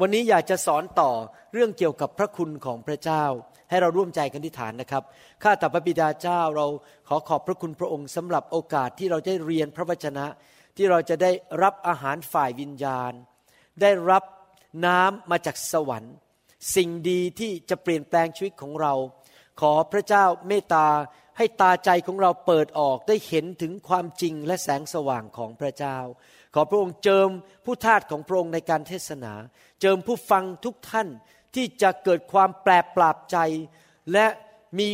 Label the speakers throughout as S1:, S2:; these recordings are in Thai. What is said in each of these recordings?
S1: วันนี้อยากจะสอนต่อเรื่องเกี่ยวกับพระคุณของพระเจ้า ให้เราร่วมใจกันที่ฐานนะครับ ข้าแต่พระบิดาเจ้าเราขอขอบพระคุณพระองค์สำหรับโอกาสที่เราได้เรียนพระวจนะ ที่เราจะได้รับอาหารฝ่ายวิญญาณ ได้รับน้ำมาจากสวรรค์ สิ่งดีที่จะเปลี่ยนแปลงชีวิตของเรา ขอพระเจ้าเมตตาให้ตาใจของเราเปิดออกได้เห็นถึงความจริงและแสงสว่างของพระเจ้า ขอพระองค์เจิมผู้ทาสของพระองค์ในการเทศนา เจิมผู้ฟังทุกท่านที่จะเกิดความแปลปราบใจ และมี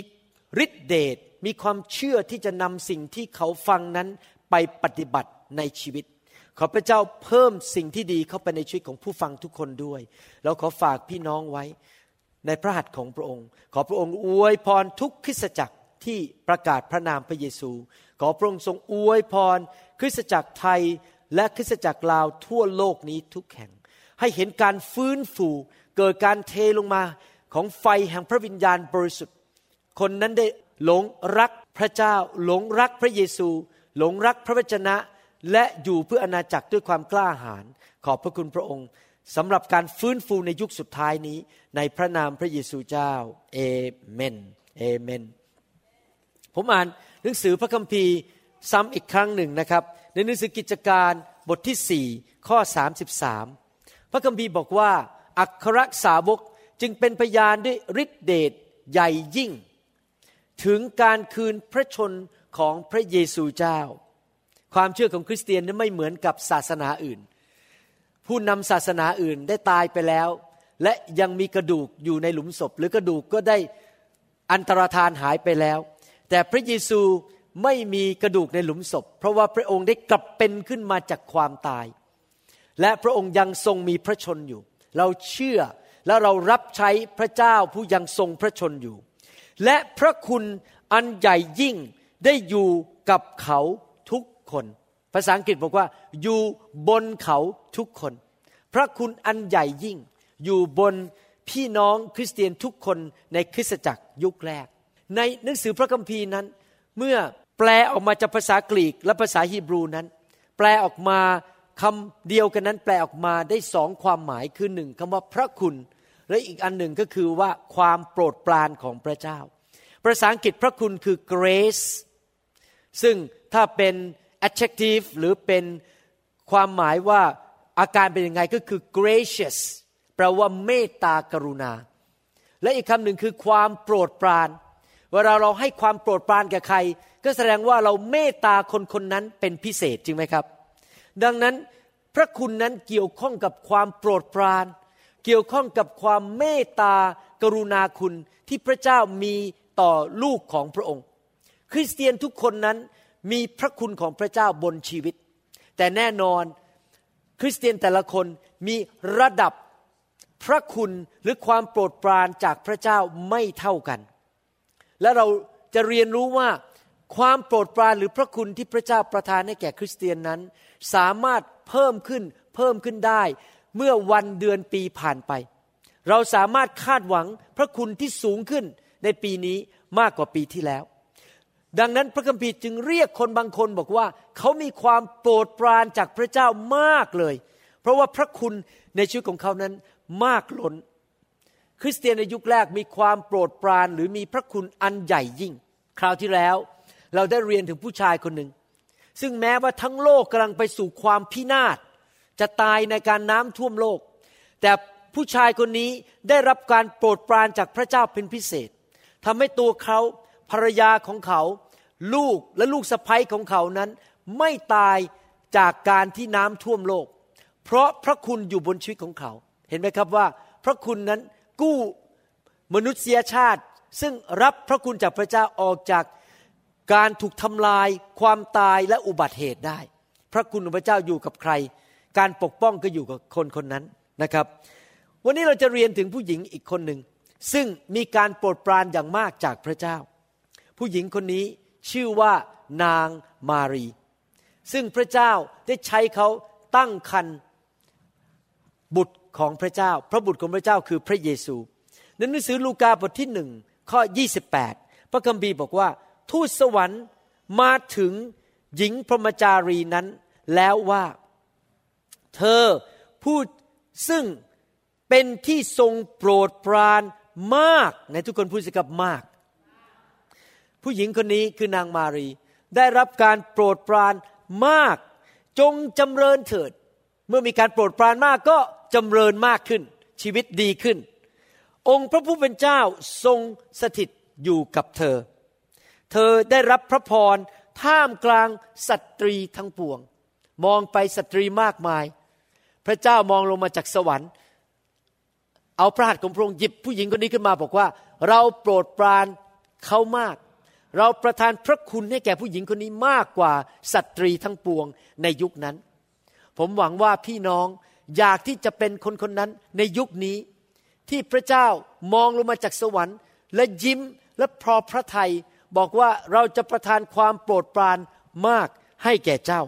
S1: ฤทธิเดชมีความเชื่อที่จะนำสิ่งที่เขาฟังนั้นไปปฏิบัติในชีวิต ขอพระเจ้าเพิ่มสิ่งที่ดีเข้าไปในชีวิตของผู้ฟังทุกคนด้วย แล้วขอฝากพี่น้องไว้ในพระหัตถ์ของพระองค์ ขอพระองค์อวยพรทุกคริสตจักรที่ประกาศพระนามพระเยซู ขอพระองค์ทรงอวยพรคริสตจักรไทย และคริสตจักรลาวทั่วโลกนี้ทุกแห่ง ให้เห็นการฟื้นฟูเกิดการเทลงมาของไฟแห่งพระวิญญาณบริสุทธิ์ คนนั้นได้หลงรักพระเจ้า หลงรักพระเยซู หลงรักพระวจนะ และอยู่เพื่ออนาจักรด้วยความกล้าหาญขอบพระคุณพระองค์สำหรับการฟื้นฟูในยุคสุดท้ายนี้ ในพระนามพระเยซูเจ้าเอเมนเอเมนผมอ่านหนังสือพระคัมภีร์ซ้ำอีกครั้งหนึ่งนะครับ ในหนังสือกิจการบทที่ 4 ข้อ 33 พระคัมภีร์บอกว่า อัครสาวกจึงเป็นพยานด้วยฤทธิเดชใหญ่ยิ่ง ถึงการคืนพระชนของพระเยซูเจ้า ความเชื่อของคริสเตียนนั้นไม่เหมือนกับศาสนาอื่น ผู้นำศาสนาอื่นได้ตายไปแล้ว และยังมีกระดูกอยู่ในหลุมศพ หรือกระดูกก็ได้อันตรธานหายไปแล้ว แต่พระเยซู ไม่มีกระดูกในหลุมศพ เพราะว่าพระองค์ได้กลับเป็นขึ้นมาจากความตาย และพระองค์ยังทรงมีพระชนอยู่ เราเชื่อและเรารับใช้พระเจ้าผู้ยังทรงพระชนอยู่ และพระคุณอันใหญ่ยิ่งได้อยู่กับเขาทุกคน ภาษาอังกฤษบอกว่า อยู่บนเขาทุกคน พระคุณอันใหญ่ยิ่ง อยู่บนพี่น้องคริสเตียนทุกคนในคริสตจักรยุคแรก ในหนังสือพระคัมภีร์นั้น เมื่อ แปลออกมาจากภาษากรีกและภาษาฮีบรูนั้น แปลออกมาคำเดียวกันนั้นแปลออกมาได้สองความหมายคือหนึ่งคำว่าพระคุณ และอีกอันหนึ่งก็คือว่าความโปรดปรานของพระเจ้า ภาษาอังกฤษพระคุณคือ grace ซึ่งถ้าเป็น adjective หรือเป็นความหมายว่าอาการเป็นยังไงก็คือ gracious แปลว่าเมตตากรุณา และอีกคำหนึ่งคือความโปรดปราน เวลาเราให้ความโปรดปรานแก่ใคร ก็แสดงว่าเราเมตตาคนคนนั้นเป็นพิเศษจริงไหมครับ ดังนั้นพระคุณนั้นเกี่ยวข้องกับความโปรดปราน เกี่ยวข้องกับความเมตตากรุณาคุณที่พระเจ้ามีต่อลูกของพระองค์ คริสเตียนทุกคนนั้นมีพระคุณของพระเจ้าบนชีวิต แต่แน่นอนคริสเตียนแต่ละคนมีระดับพระคุณหรือความโปรดปรานจากพระเจ้าไม่เท่ากัน และเราจะเรียนรู้ว่าความโปรดปรานหรือพระคุณที่พระเจ้าประทานให้แก่คริสเตียนนั้น สามารถเพิ่มขึ้นเพิ่มขึ้นได้ เมื่อวันเดือนปีผ่านไป เราสามารถคาดหวังพระคุณที่สูงขึ้นในปีนี้มากกว่าปีที่แล้ว ดังนั้นพระคัมภีร์จึงเรียกคนบางคนบอกว่า เขามีความโปรดปรานจากพระเจ้ามากเลย เพราะว่าพระคุณในชีวิตของเขานั้นมากล้น ริสเตียนในยุคแรกมีความโปรดปรานหรือมีพระคุณอันใหญ่ยิ่ง คราวที่แล้ว เราได้เรียนถึงผู้ชายคนหนึ่ง ซึ่งแม้ว่าทั้งโลกกำลังไปสู่ความพินาศ จะตายในการน้ำท่วมโลก แต่ผู้ชายคนนี้ได้รับการโปรดปรานจากพระเจ้าเป็นพิเศษทำให้ตัวเขาภรรยาของเขา ลูกและลูกสะใภ้ของเขานั้น ไม่ตายจากการที่น้ำท่วมโลก เพราะพระคุณอยู่บนชีวิตของเขา เห็นไหมครับว่า พระคุณนั้น กู้มนุษยชาติ ซึ่งรับพระคุณจากพระเจ้าออกจากการถูกทำลายความตายและอุบัติเหตุได้ พระคุณของพระเจ้าอยู่กับใคร การปกป้องก็อยู่กับคนคนนั้นนะครับ วันนี้เราจะเรียนถึงผู้หญิงอีกคนหนึ่งซึ่งมีการโปรดปรานอย่างมากจากพระเจ้า ผู้หญิงคนนี้ชื่อว่านางมารี ซึ่งพระเจ้าได้ใช้เขาตั้งคันบุตร ของพระเจ้า พระบุตรของพระเจ้าคือพระเยซูในหนังสือลูกาบทที่หนึ่งข้อ 28 พระคัมภีร์บอกว่า ทูตสวรรค์มาถึงหญิงพรหมจารีนั้น แล้วว่า เธอผู้ซึ่งเป็นที่ทรงโปรดปรานมากในทุกคนพูดสิกับมาก ผู้หญิงคนนี้คือนางมารี ได้รับการโปรดปรานมาก จงจำเริญเถิด เมื่อมีการโปรดปรานมากก็ จำเริญมากขึ้น ชีวิตดีขึ้น องค์พระผู้เป็นเจ้าทรงสถิตอยู่กับเธอ เธอได้รับพระพรท่ามกลางสตรีทั้งปวง มองไปสตรีมากมาย พระเจ้ามองลงมาจากสวรรค์ เอาพระหัตถ์ของพระองค์หยิบผู้หญิงคนนี้ขึ้นมาบอกว่า เราโปรดปรานเขามาก เราประทานพระคุณให้แก่ผู้หญิงคนนี้มากกว่าสตรีทั้งปวงในยุคนั้น ผมหวังว่าพี่น้อง อยากที่จะเป็นคนคนนั้นในยุคนี้ ที่พระเจ้ามองลงมาจากสวรรค์ และยิ้มและพอพระทัยบอกว่าเราจะประทานความโปรดปรานมากให้แก่เจ้า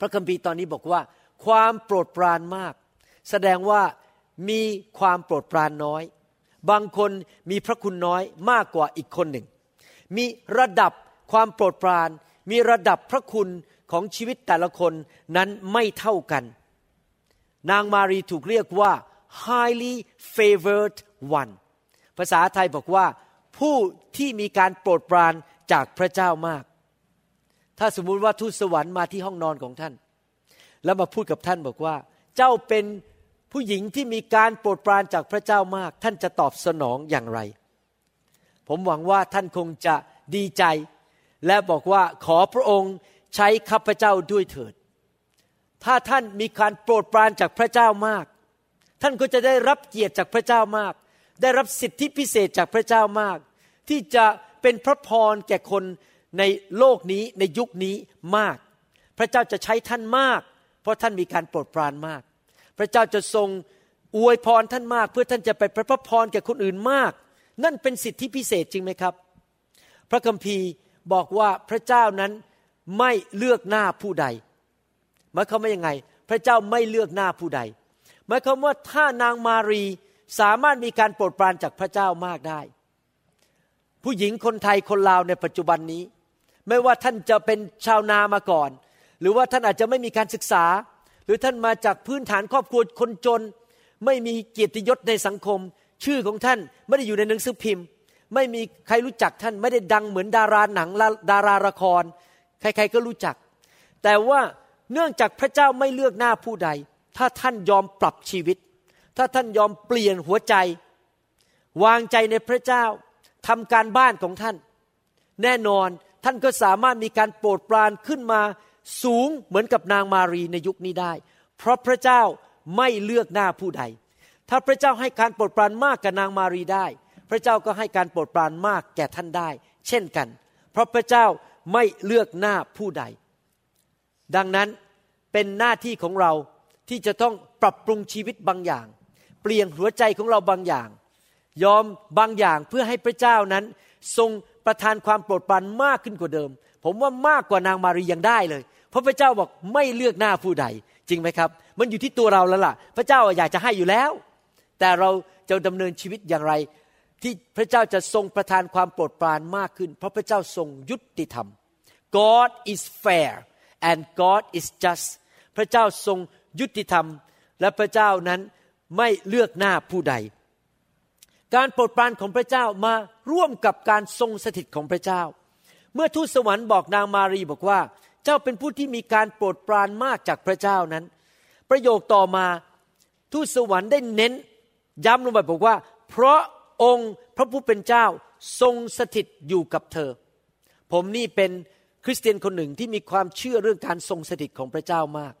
S1: พระคัมภีร์ตอนนี้บอกว่า ความโปรดปรานมาก แสดงว่ามีความโปรดปรานน้อย บางคนมีพระคุณน้อยมากกว่าอีกคนหนึ่ง มีระดับความโปรดปราน มีระดับพระคุณของชีวิตแต่ละคนนั้นไม่เท่ากัน นางมารีถูกเรียกว่า highly favored one ภาษาไทยบอกว่าผู้ที่มีการโปรดปรานจากพระเจ้ามาก ถ้าสมมุติว่าทูตสวรรค์มาที่ห้องนอนของท่าน แล้วมาพูดกับท่านบอกว่า เจ้าเป็นผู้หญิงที่มีการโปรดปรานจากพระเจ้ามาก ท่านจะตอบสนองอย่างไร ผมหวังว่าท่านคงจะดีใจ และบอกว่าขอพระองค์ใช้ข้าพเจ้าด้วยเถิด ถ้าท่านมีการโปรดปรานจากพระเจ้ามาก ท่านก็จะได้รับเกียรติจากพระเจ้ามาก ได้รับสิทธิพิเศษจากพระเจ้ามาก ที่จะเป็นพระพรแก่คนในโลกนี้ในยุคนี้มาก พระเจ้าจะใช้ท่านมาก เพราะท่านมีการโปรดปรานมาก พระเจ้าจะทรงอวยพรท่านมาก เพื่อท่านจะไปพระพรแก่คนอื่นมาก นั่นเป็นสิทธิพิเศษจริงไหมครับ พระคัมภีร์บอกว่าพระเจ้านั้นไม่เลือกหน้าผู้ใด หมายความว่ายังไง พระเจ้าไม่เลือกหน้าผู้ใด หมายความว่าถ้านางมารีสามารถมีการโปรดปรานจากพระเจ้ามากได้ ผู้หญิงคนไทยคนลาวในปัจจุบันนี้ ไม่ว่าท่านจะเป็นชาวนามาก่อน หรือว่าท่านอาจจะไม่มีการศึกษา หรือท่านมาจากพื้นฐานครอบครัวคนจน ไม่มีเกียรติยศในสังคม ชื่อของท่านไม่ได้อยู่ในหนังสือพิมพ์ ไม่มีใครรู้จักท่านไม่ได้ดังเหมือนดาราหนังดาราละคร ใครๆก็รู้จัก แต่ว่า เนื่องจากพระเจ้าไม่เลือกหน้าผู้ใด ถ้าท่านยอมปรับชีวิต ถ้าท่านยอมเปลี่ยนหัวใจ วางใจในพระเจ้าทำการบ้านของท่าน แน่นอนท่านก็สามารถมีการโปรดปรานขึ้นมาสูงเหมือนกับนางมารีในยุคนี้ได้ เพราะพระเจ้าไม่เลือกหน้าผู้ใด ถ้าพระเจ้าให้การโปรดปรานมากกับนางมารีได้ พระเจ้าก็ให้การโปรดปรานมากแก่ท่านได้ เช่นกัน เพราะพระเจ้าไม่เลือกหน้าผู้ใด ดังนั้นเป็นหน้าที่ของเราที่จะต้องปรับปรุงชีวิตบางอย่าง เปลี่ยนหัวใจของเราบางอย่าง ยอมบางอย่างเพื่อให้พระเจ้านั้น ทรงประทานความโปรดปรานมากขึ้นกว่าเดิม ผมว่ามากกว่านางมารียังได้เลย เพราะพระเจ้าบอกไม่เลือกหน้าผู้ใด จริงไหมครับ มันอยู่ที่ตัวเราแล้วล่ะ พระเจ้าอยากจะให้อยู่แล้ว แต่เราจะดำเนินชีวิตอย่างไร ที่พระเจ้าจะทรงประทานความโปรดปรานมากขึ้น เพราะพระเจ้าทรงยุติธรรม God is fair and God is just พระเจ้าทรงยุติธรรม และพระเจ้านั้นไม่เลือกหน้าผู้ใด การโปรดปรานของพระเจ้ามาร่วมกับการทรงสถิตของพระเจ้า เมื่อทูตสวรรค์บอกนางมารีบอกว่า เจ้าเป็นผู้ที่มีการโปรดปรานมากจากพระเจ้านั้น ประโยคต่อมาทูตสวรรค์ได้เน้น ย้ำลงไปบอกว่า เพราะองค์พระผู้เป็นเจ้าทรงสถิตอยู่กับเธอ ผมนี่เป็น คริสเตียนคนหนึ่งที่มีความเชื่อเรื่องการทรงสถิตของพระเจ้ามาก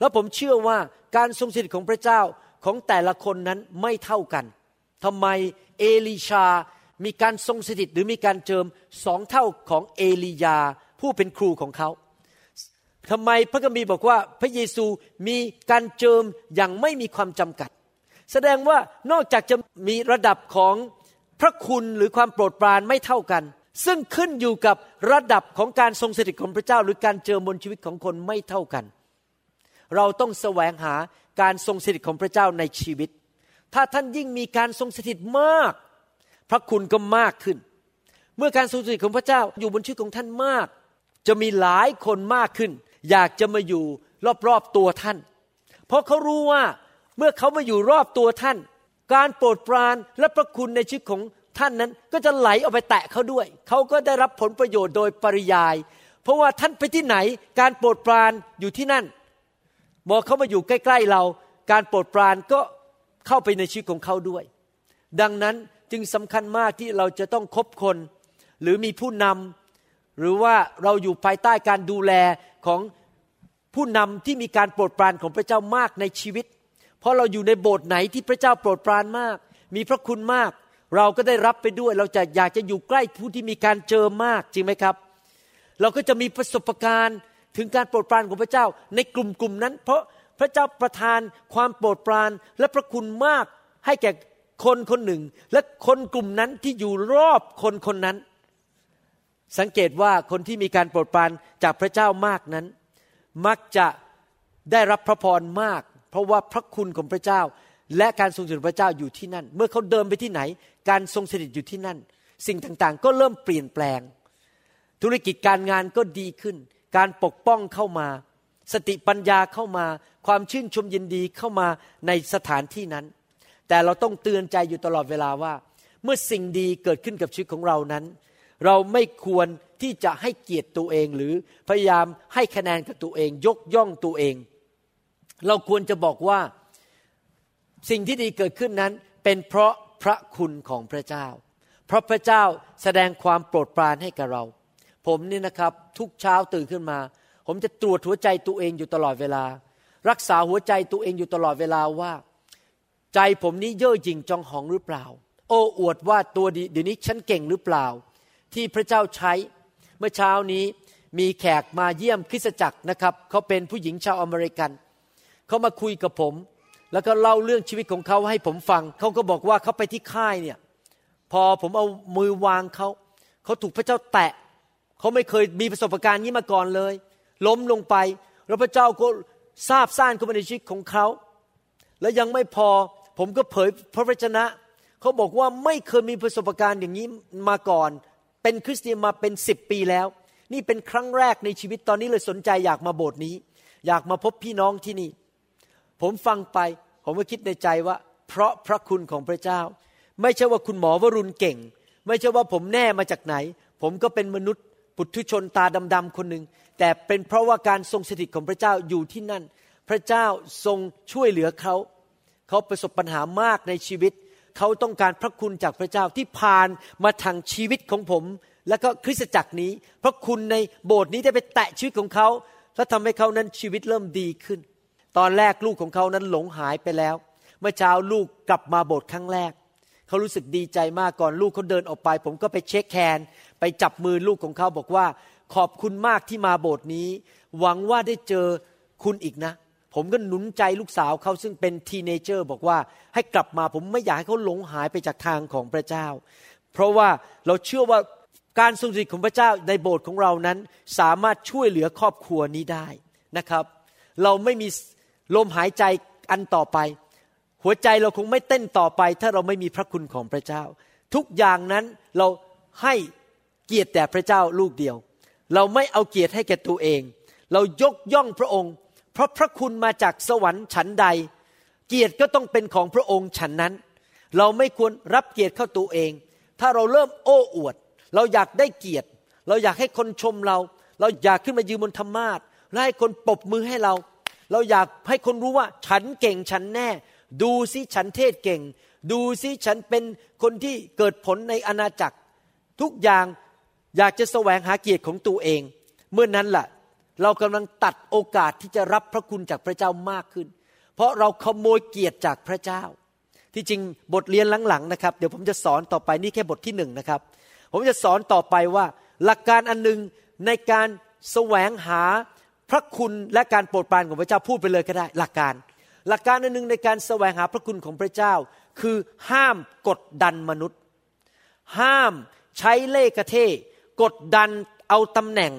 S1: แล้วผมเชื่อว่าการทรงสถิตของพระเจ้าของแต่ละคนนั้นไม่เท่ากันทำไมเอลิชา มีการทรงสถิตหรือมีการเจิมสองเท่าของเอลียา ผู้เป็นครูของเขาทำไมพระคัมภีร์บอกว่าพระเยซูมีการเจิมอย่างไม่มีความจำกัด แสดงว่านอกจากจะมีระดับของพระคุณหรือความโปรดปรานไม่เท่ากัน ซึ่งขึ้นอยู่กับระดับของการทรงสถิตของพระเจ้า หรือการเจิมบนชีวิตของคนไม่เท่ากัน เราต้องแสวงหาการทรงสถิตของพระเจ้าในชีวิต ถ้าท่านยิ่งมีการทรงสถิตมาก พระคุณก็มากขึ้น เมื่อการทรงสถิตของพระเจ้าอยู่บนชีวิตของท่านมาก จะมีหลายคนมากขึ้น อยากจะมาอยู่รอบๆตัวท่าน เพราะเขารู้ว่าเมื่อเขามาอยู่รอบตัวท่าน การโปรดปรานและพระคุณในชีวิตของ ท่านนั้นก็จะไหลออกไปแตะเขาด้วย เขาก็ได้รับผลประโยชน์โดยปริยาย เพราะว่าท่านไปที่ไหนการโปรดปรานอยู่ที่นั่นมอเขามาอยู่ใกล้ ๆเรา การโปรดปรานก็เข้าไปในชีวิตของเขาด้วย ดังนั้นจึงสำคัญมากที่เราจะต้องคบคน หรือมีผู้นำหรือว่าเราอยู่ภายใต้การดูแลของผู้นำที่มีการโปรดปรานของพระเจ้ามากในชีวิต เพราะเราอยู่ในโบสถ์ไหนที่พระเจ้าโปรดปรานมาก มีพระคุณมาก เราก็ได้รับไปด้วย เราจะอยากจะอยู่ใกล้ผู้ที่มีการเจอมากจริงไหมครับ เราก็จะมีประสบการณ์ถึงการโปรดปรานของพระเจ้าในกลุ่มกลุ่มนั้น เพราะพระเจ้าประทานความโปรดปรานและพระคุณมากให้แก่คนคนหนึ่ง และคนกลุ่มนั้นที่อยู่รอบคนคนนั้น สังเกตว่าคนที่มีการโปรดปรานจากพระเจ้ามากนั้น มักจะได้รับพระพรมาก เพราะว่าพระคุณของพระเจ้า และการทรงสถิตพระเจ้าอยู่ที่นั่น เมื่อเขาเดินไปที่ไหน การทรงสถิตอยู่ที่นั่น สิ่งต่างๆ ก็เริ่มเปลี่ยนแปลง ธุรกิจการงานก็ดีขึ้น การปกป้องเข้ามา สติปัญญาเข้ามา ความชื่นชมยินดีเข้ามาในสถานที่นั้น แต่เราต้องเตือนใจอยู่ตลอดเวลาว่า เมื่อสิ่งดีเกิดขึ้นกับชีวิตของเรานั้น เราไม่ควรที่จะให้เกียรติตัวเองหรือพยายามให้คะแนนกับตัวเอง ยกย่องตัวเอง เราควรจะบอกว่าสิ่งที่ดีเกิดขึ้นนั้นเป็นเพราะ พระคุณของพระเจ้า เพราะพระเจ้าแสดงความโปรดปรานให้กับเรา ผมนี่นะครับทุกเช้าตื่นขึ้นมา ผมจะตรวจหัวใจตัวเองอยู่ตลอดเวลา รักษาหัวใจตัวเองอยู่ตลอดเวลาว่า ใจผมนี้เย่อหยิ่งจองหองหรือเปล่า โอ้อวดว่าตัวดีเดี๋ยวนี้ฉันเก่งหรือเปล่า ที่พระเจ้าใช้เมื่อเช้านี้มีแขกมาเยี่ยมคริสตจักรนะครับเขาเป็นผู้หญิงชาวอเมริกันเขามาคุยกับผม แล้วก็เล่าเรื่องชีวิตของเขาให้ผมฟัง เขาก็บอกว่าเขาไปที่ค่ายเนี่ย พอผมเอามือวางเขา เขาถูกพระเจ้าแตะ เขาไม่เคยมีประสบการณ์นี้มาก่อนเลย ล้มลงไป แล้วพระเจ้าก็ทราบซ่านเข้ามาในชีวิตของเขา และยังไม่พอ ผมก็เผยพระวจนะ เขาบอกว่าไม่เคยมีประสบการณ์อย่างนี้มาก่อน เป็นคริสเตียนมาเป็นสิบปีแล้ว นี่เป็นครั้งแรกในชีวิตตอนนี้เลยสนใจอยากมาโบสถ์นี้ อยากมาพบพี่น้องที่นี่ ผมฟังไป ผมก็คิดในใจว่า เพราะพระคุณของพระเจ้า ไม่ใช่ว่าคุณหมอวรุณเก่ง ไม่ใช่ว่าผมแน่มาจากไหน ผมก็เป็นมนุษย์ปุถุชนตาดำๆคนหนึ่งแต่เป็นเพราะว่าการทรงสถิตของพระเจ้าอยู่ที่นั่น พระเจ้าทรงช่วยเหลือเขาเขาประสบปัญหามากในชีวิต เขาต้องการพระคุณจากพระเจ้าที่ผ่านมาทางชีวิตของผม และก็คริสตจักรนี้ พระคุณในโบสถ์นี้ได้ไปแตะชีวิตของเขาและทำให้เขานั้นชีวิตเริ่มดีขึ้น ตอนแรกลูกของเขานั้นหลงหายไปแล้ว เมื่อเช้าลูกกลับมาโบสถ์ครั้งแรก เขารู้สึกดีใจมากก่อนลูกเขาเดินออกไป ผมก็ไปเช็คแคนไปจับมือลูกของเขาบอกว่า ขอบคุณมากที่มาโบสถ์นี้ หวังว่าได้เจอคุณอีกนะ ผมก็หนุนใจลูกสาวเขาซึ่งเป็นทีเนเจอร์บอกว่าให้กลับมาผมไม่อยากให้เขาหลงหายไปจากทางของพระเจ้า เพราะว่าเราเชื่อว่าการทรงสถิตของพระเจ้าในโบสถ์ของเรานั้น สามารถช่วยเหลือครอบครัวนี้ได้นะครับ เราไม่มี ลมหายใจอันต่อไป หัวใจเราคงไม่เต้นต่อไป ถ้าเราไม่มีพระคุณของพระเจ้า ทุกอย่างนั้นเราให้เกียรติแต่พระเจ้าลูกเดียว เราไม่เอาเกียรติให้แก่ตัวเอง เรายกย่องพระองค์ เพราะพระคุณมาจากสวรรค์ฉันใด เกียรติก็ต้องเป็นของพระองค์ฉันนั้น เราไม่ควรรับเกียรติเข้าตัวเอง ถ้าเราเริ่มโอ้อวด เราอยากได้เกียรติ เราอยากให้คนชมเรา เราอยากขึ้นมายืนบนธรรมาทและให้คนปรบมือให้เรา เราอยากให้คนรู้ว่าฉันเก่งฉันแน่ ดูซิฉันเทศเก่ง ดูซิฉันเป็นคนที่เกิดผลในอาณาจักร ทุกอย่างอยากจะแสวงหาเกียรติของตัวเอง เมื่อนนั้นล่ะ เรากำลังตัดโอกาสที่จะรับพระคุณจากพระเจ้ามากขึ้น เพราะเราขโมยเกียรติจากพระเจ้า ที่จริงบทเรียนหลังๆนะครับ เดี๋ยวผมจะสอนต่อไปนี่แค่บทที่หนึ่งนะครับ ผมจะสอนต่อไปว่า หลักการอันหนึ่งในการแสวงหา ระคุณและการโปรดปรานของพระเจ้าพูดไปเลยก็ได้ หลักการ หลักการอันหนึ่งในการแสวงหาพระคุณของพระเจ้า คือห้ามกดดันมนุษย์ ห้ามใช้เล่กระเทกดดันเอาตำแหน่ง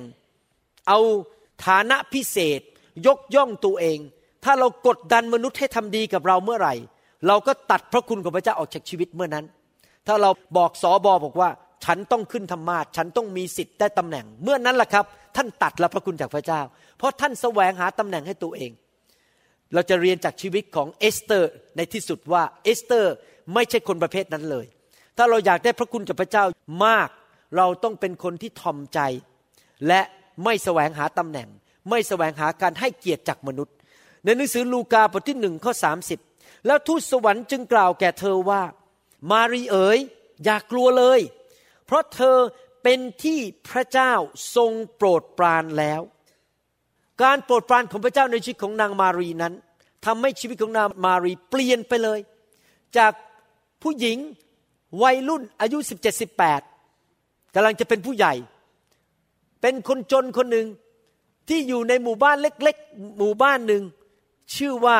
S1: เอาฐานะพิเศษ ยกย่องตัวเอง ถ้าเรากดดันมนุษย์ให้ทำดีกับเราเมื่อไหร่ เราก็ตัดพระคุณของพระเจ้าออกจากชีวิตเมื่อนั้น ถ้าเราบอกสอบอบอกว่า ฉันต้องขึ้นธรรมาสน์ฉันต้องมีสิทธิ์ได้ตำแหน่ง เมื่อนั้นแหละครับ ท่านตัดละพระคุณจากพระเจ้า เพราะท่านแสวงหาตำแหน่งให้ตัวเอง เราจะเรียนจากชีวิตของเอสเตอร์ในที่สุดว่าเอสเตอร์ไม่ใช่คนประเภทนั้นเลย ถ้าเราอยากได้พระคุณจากพระเจ้ามาก เราต้องเป็นคนที่ทอมใจ และไม่แสวงหาตำแหน่ง ไม่แสวงหาการให้เกียรติจากมนุษย์ ในหนังสือลูกาบทที่หนึ่งข้อสาสิบแล้วทูตสวรรค์จึงกล่าวแก่เธอว่า มารีเอ๋ยอย่ากลัวเลย เพราะเธอเป็นที่พระเจ้าทรงโปรดปรานแล้ว การโปรดปรานของพระเจ้าในชีวิตของนางมารีนั้นทำให้ชีวิตของนางมารีเปลี่ยนไปเลย จากผู้หญิงวัยรุ่นอายุ 17 18กำลังจะเป็นผู้ใหญ่ เป็นคนจนคนหนึ่งที่อยู่ในหมู่บ้านเล็กๆ หมู่บ้านหนึ่ง ชื่อว่า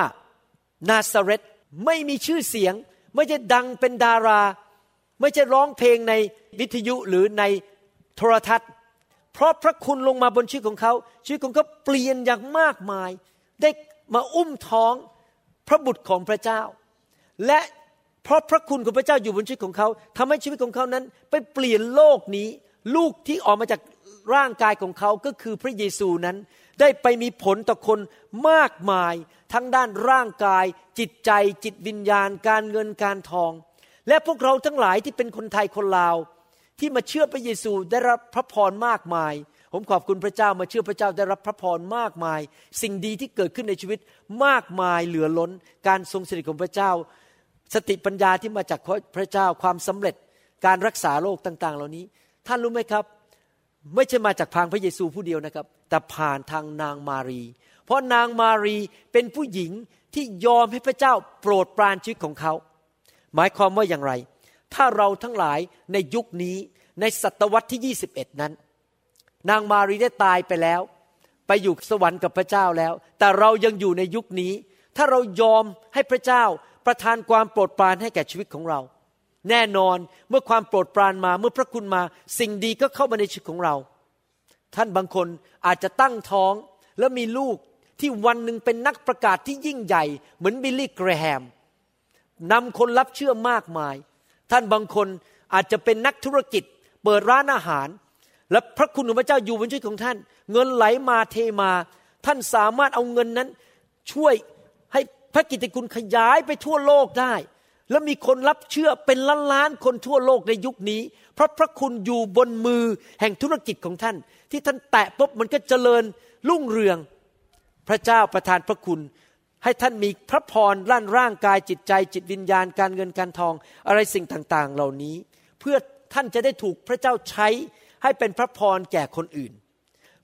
S1: นาซาเรตไม่มีชื่อเสียง ไม่ใช่ดังเป็นดารา ไม่ใช่ร้องเพลงในวิทยุหรือในโทรทัศน์ เพราะพระคุณลงมาบนชีวิตของเขา ชีวิตของเขาเปลี่ยนอย่างมากมาย ได้มาอุ้มท้องพระบุตรของพระเจ้า และเพราะพระคุณของพระเจ้าอยู่บนชีวิตของเขาทำให้ชีวิตของเขานั้น ไปเปลี่ยนโลกนี้ ลูกที่ออกมาจากร่างกายของเขาก็คือพระเยซูนั้น ได้ไปมีผลต่อคนมากมาย ทั้งด้านร่างกาย จิตใจ จิตวิญญาณ การเงินการทอง และพวกเราทั้งหลายที่เป็นคนไทยคนลาว ที่มาเชื่อพระเยซูได้รับพระพรมากมาย ผมขอบคุณพระเจ้ามาเชื่อพระเจ้าได้รับพระพรมากมาย สิ่งดีที่เกิดขึ้นในชีวิตมากมายเหลือล้น การทรงสถิตของพระเจ้า สติปัญญาที่มาจากพระเจ้าความสำเร็จการรักษาโรคต่าง ๆ เหล่านี้ ท่านรู้ไหมครับ ไม่ใช่มาจากทางพระเยซูผู้เดียวนะครับ แต่ผ่านทางนางมารี เพราะนางมารีเป็นผู้หญิงที่ยอมให้พระเจ้าโปรดปรานชีวิตของเขา หมายความว่าอย่างไร ถ้าเราทั้งหลายในยุคนี้ในศตวรรษที่ 21 นั้น นางมารีได้ตายไปแล้ว ไปอยู่สวรรค์กับพระเจ้าแล้ว แต่เรายังอยู่ในยุคนี้ ถ้าเรายอมให้พระเจ้าประทานความโปรดปรานให้แก่ชีวิตของเรา แน่นอนเมื่อความโปรดปรานมาเมื่อพระคุณมาสิ่งดีก็เข้ามาในชีวิตของเรา ท่านบางคนอาจจะตั้งท้องแล้วมีลูกที่วันหนึ่งเป็นนักประกาศที่ยิ่งใหญ่ เหมือนบิลลี่แกรแฮม นำคนรับเชื่อมากมาย ท่านบางคนอาจจะเป็นนักธุรกิจ เปิดร้านอาหาร และพระคุณของพระเจ้าอยู่บนชีวิตของท่าน เงินไหลมาเทมา ท่านสามารถเอาเงินนั้น ช่วยให้พระกิตติคุณขยายไปทั่วโลกได้ แล้วมีคนรับเชื่อเป็นล้านล้านคนทั่วโลกในยุคนี้ เพราะพระคุณอยู่บนมือแห่งธุรกิจของท่าน ที่ท่านแตะปุ๊บมันก็เจริญรุ่งเรือง พระเจ้าประทานพระคุณ ให้ท่านมีพระพรร่านร่างกายจิตใจ จิตวิญญาณการเงินการทองอะไรสิ่งต่างๆ เหล่านี้ เพื่อท่านจะได้ถูกพระเจ้าใช้ให้เป็นพระพรแก่คนอื่น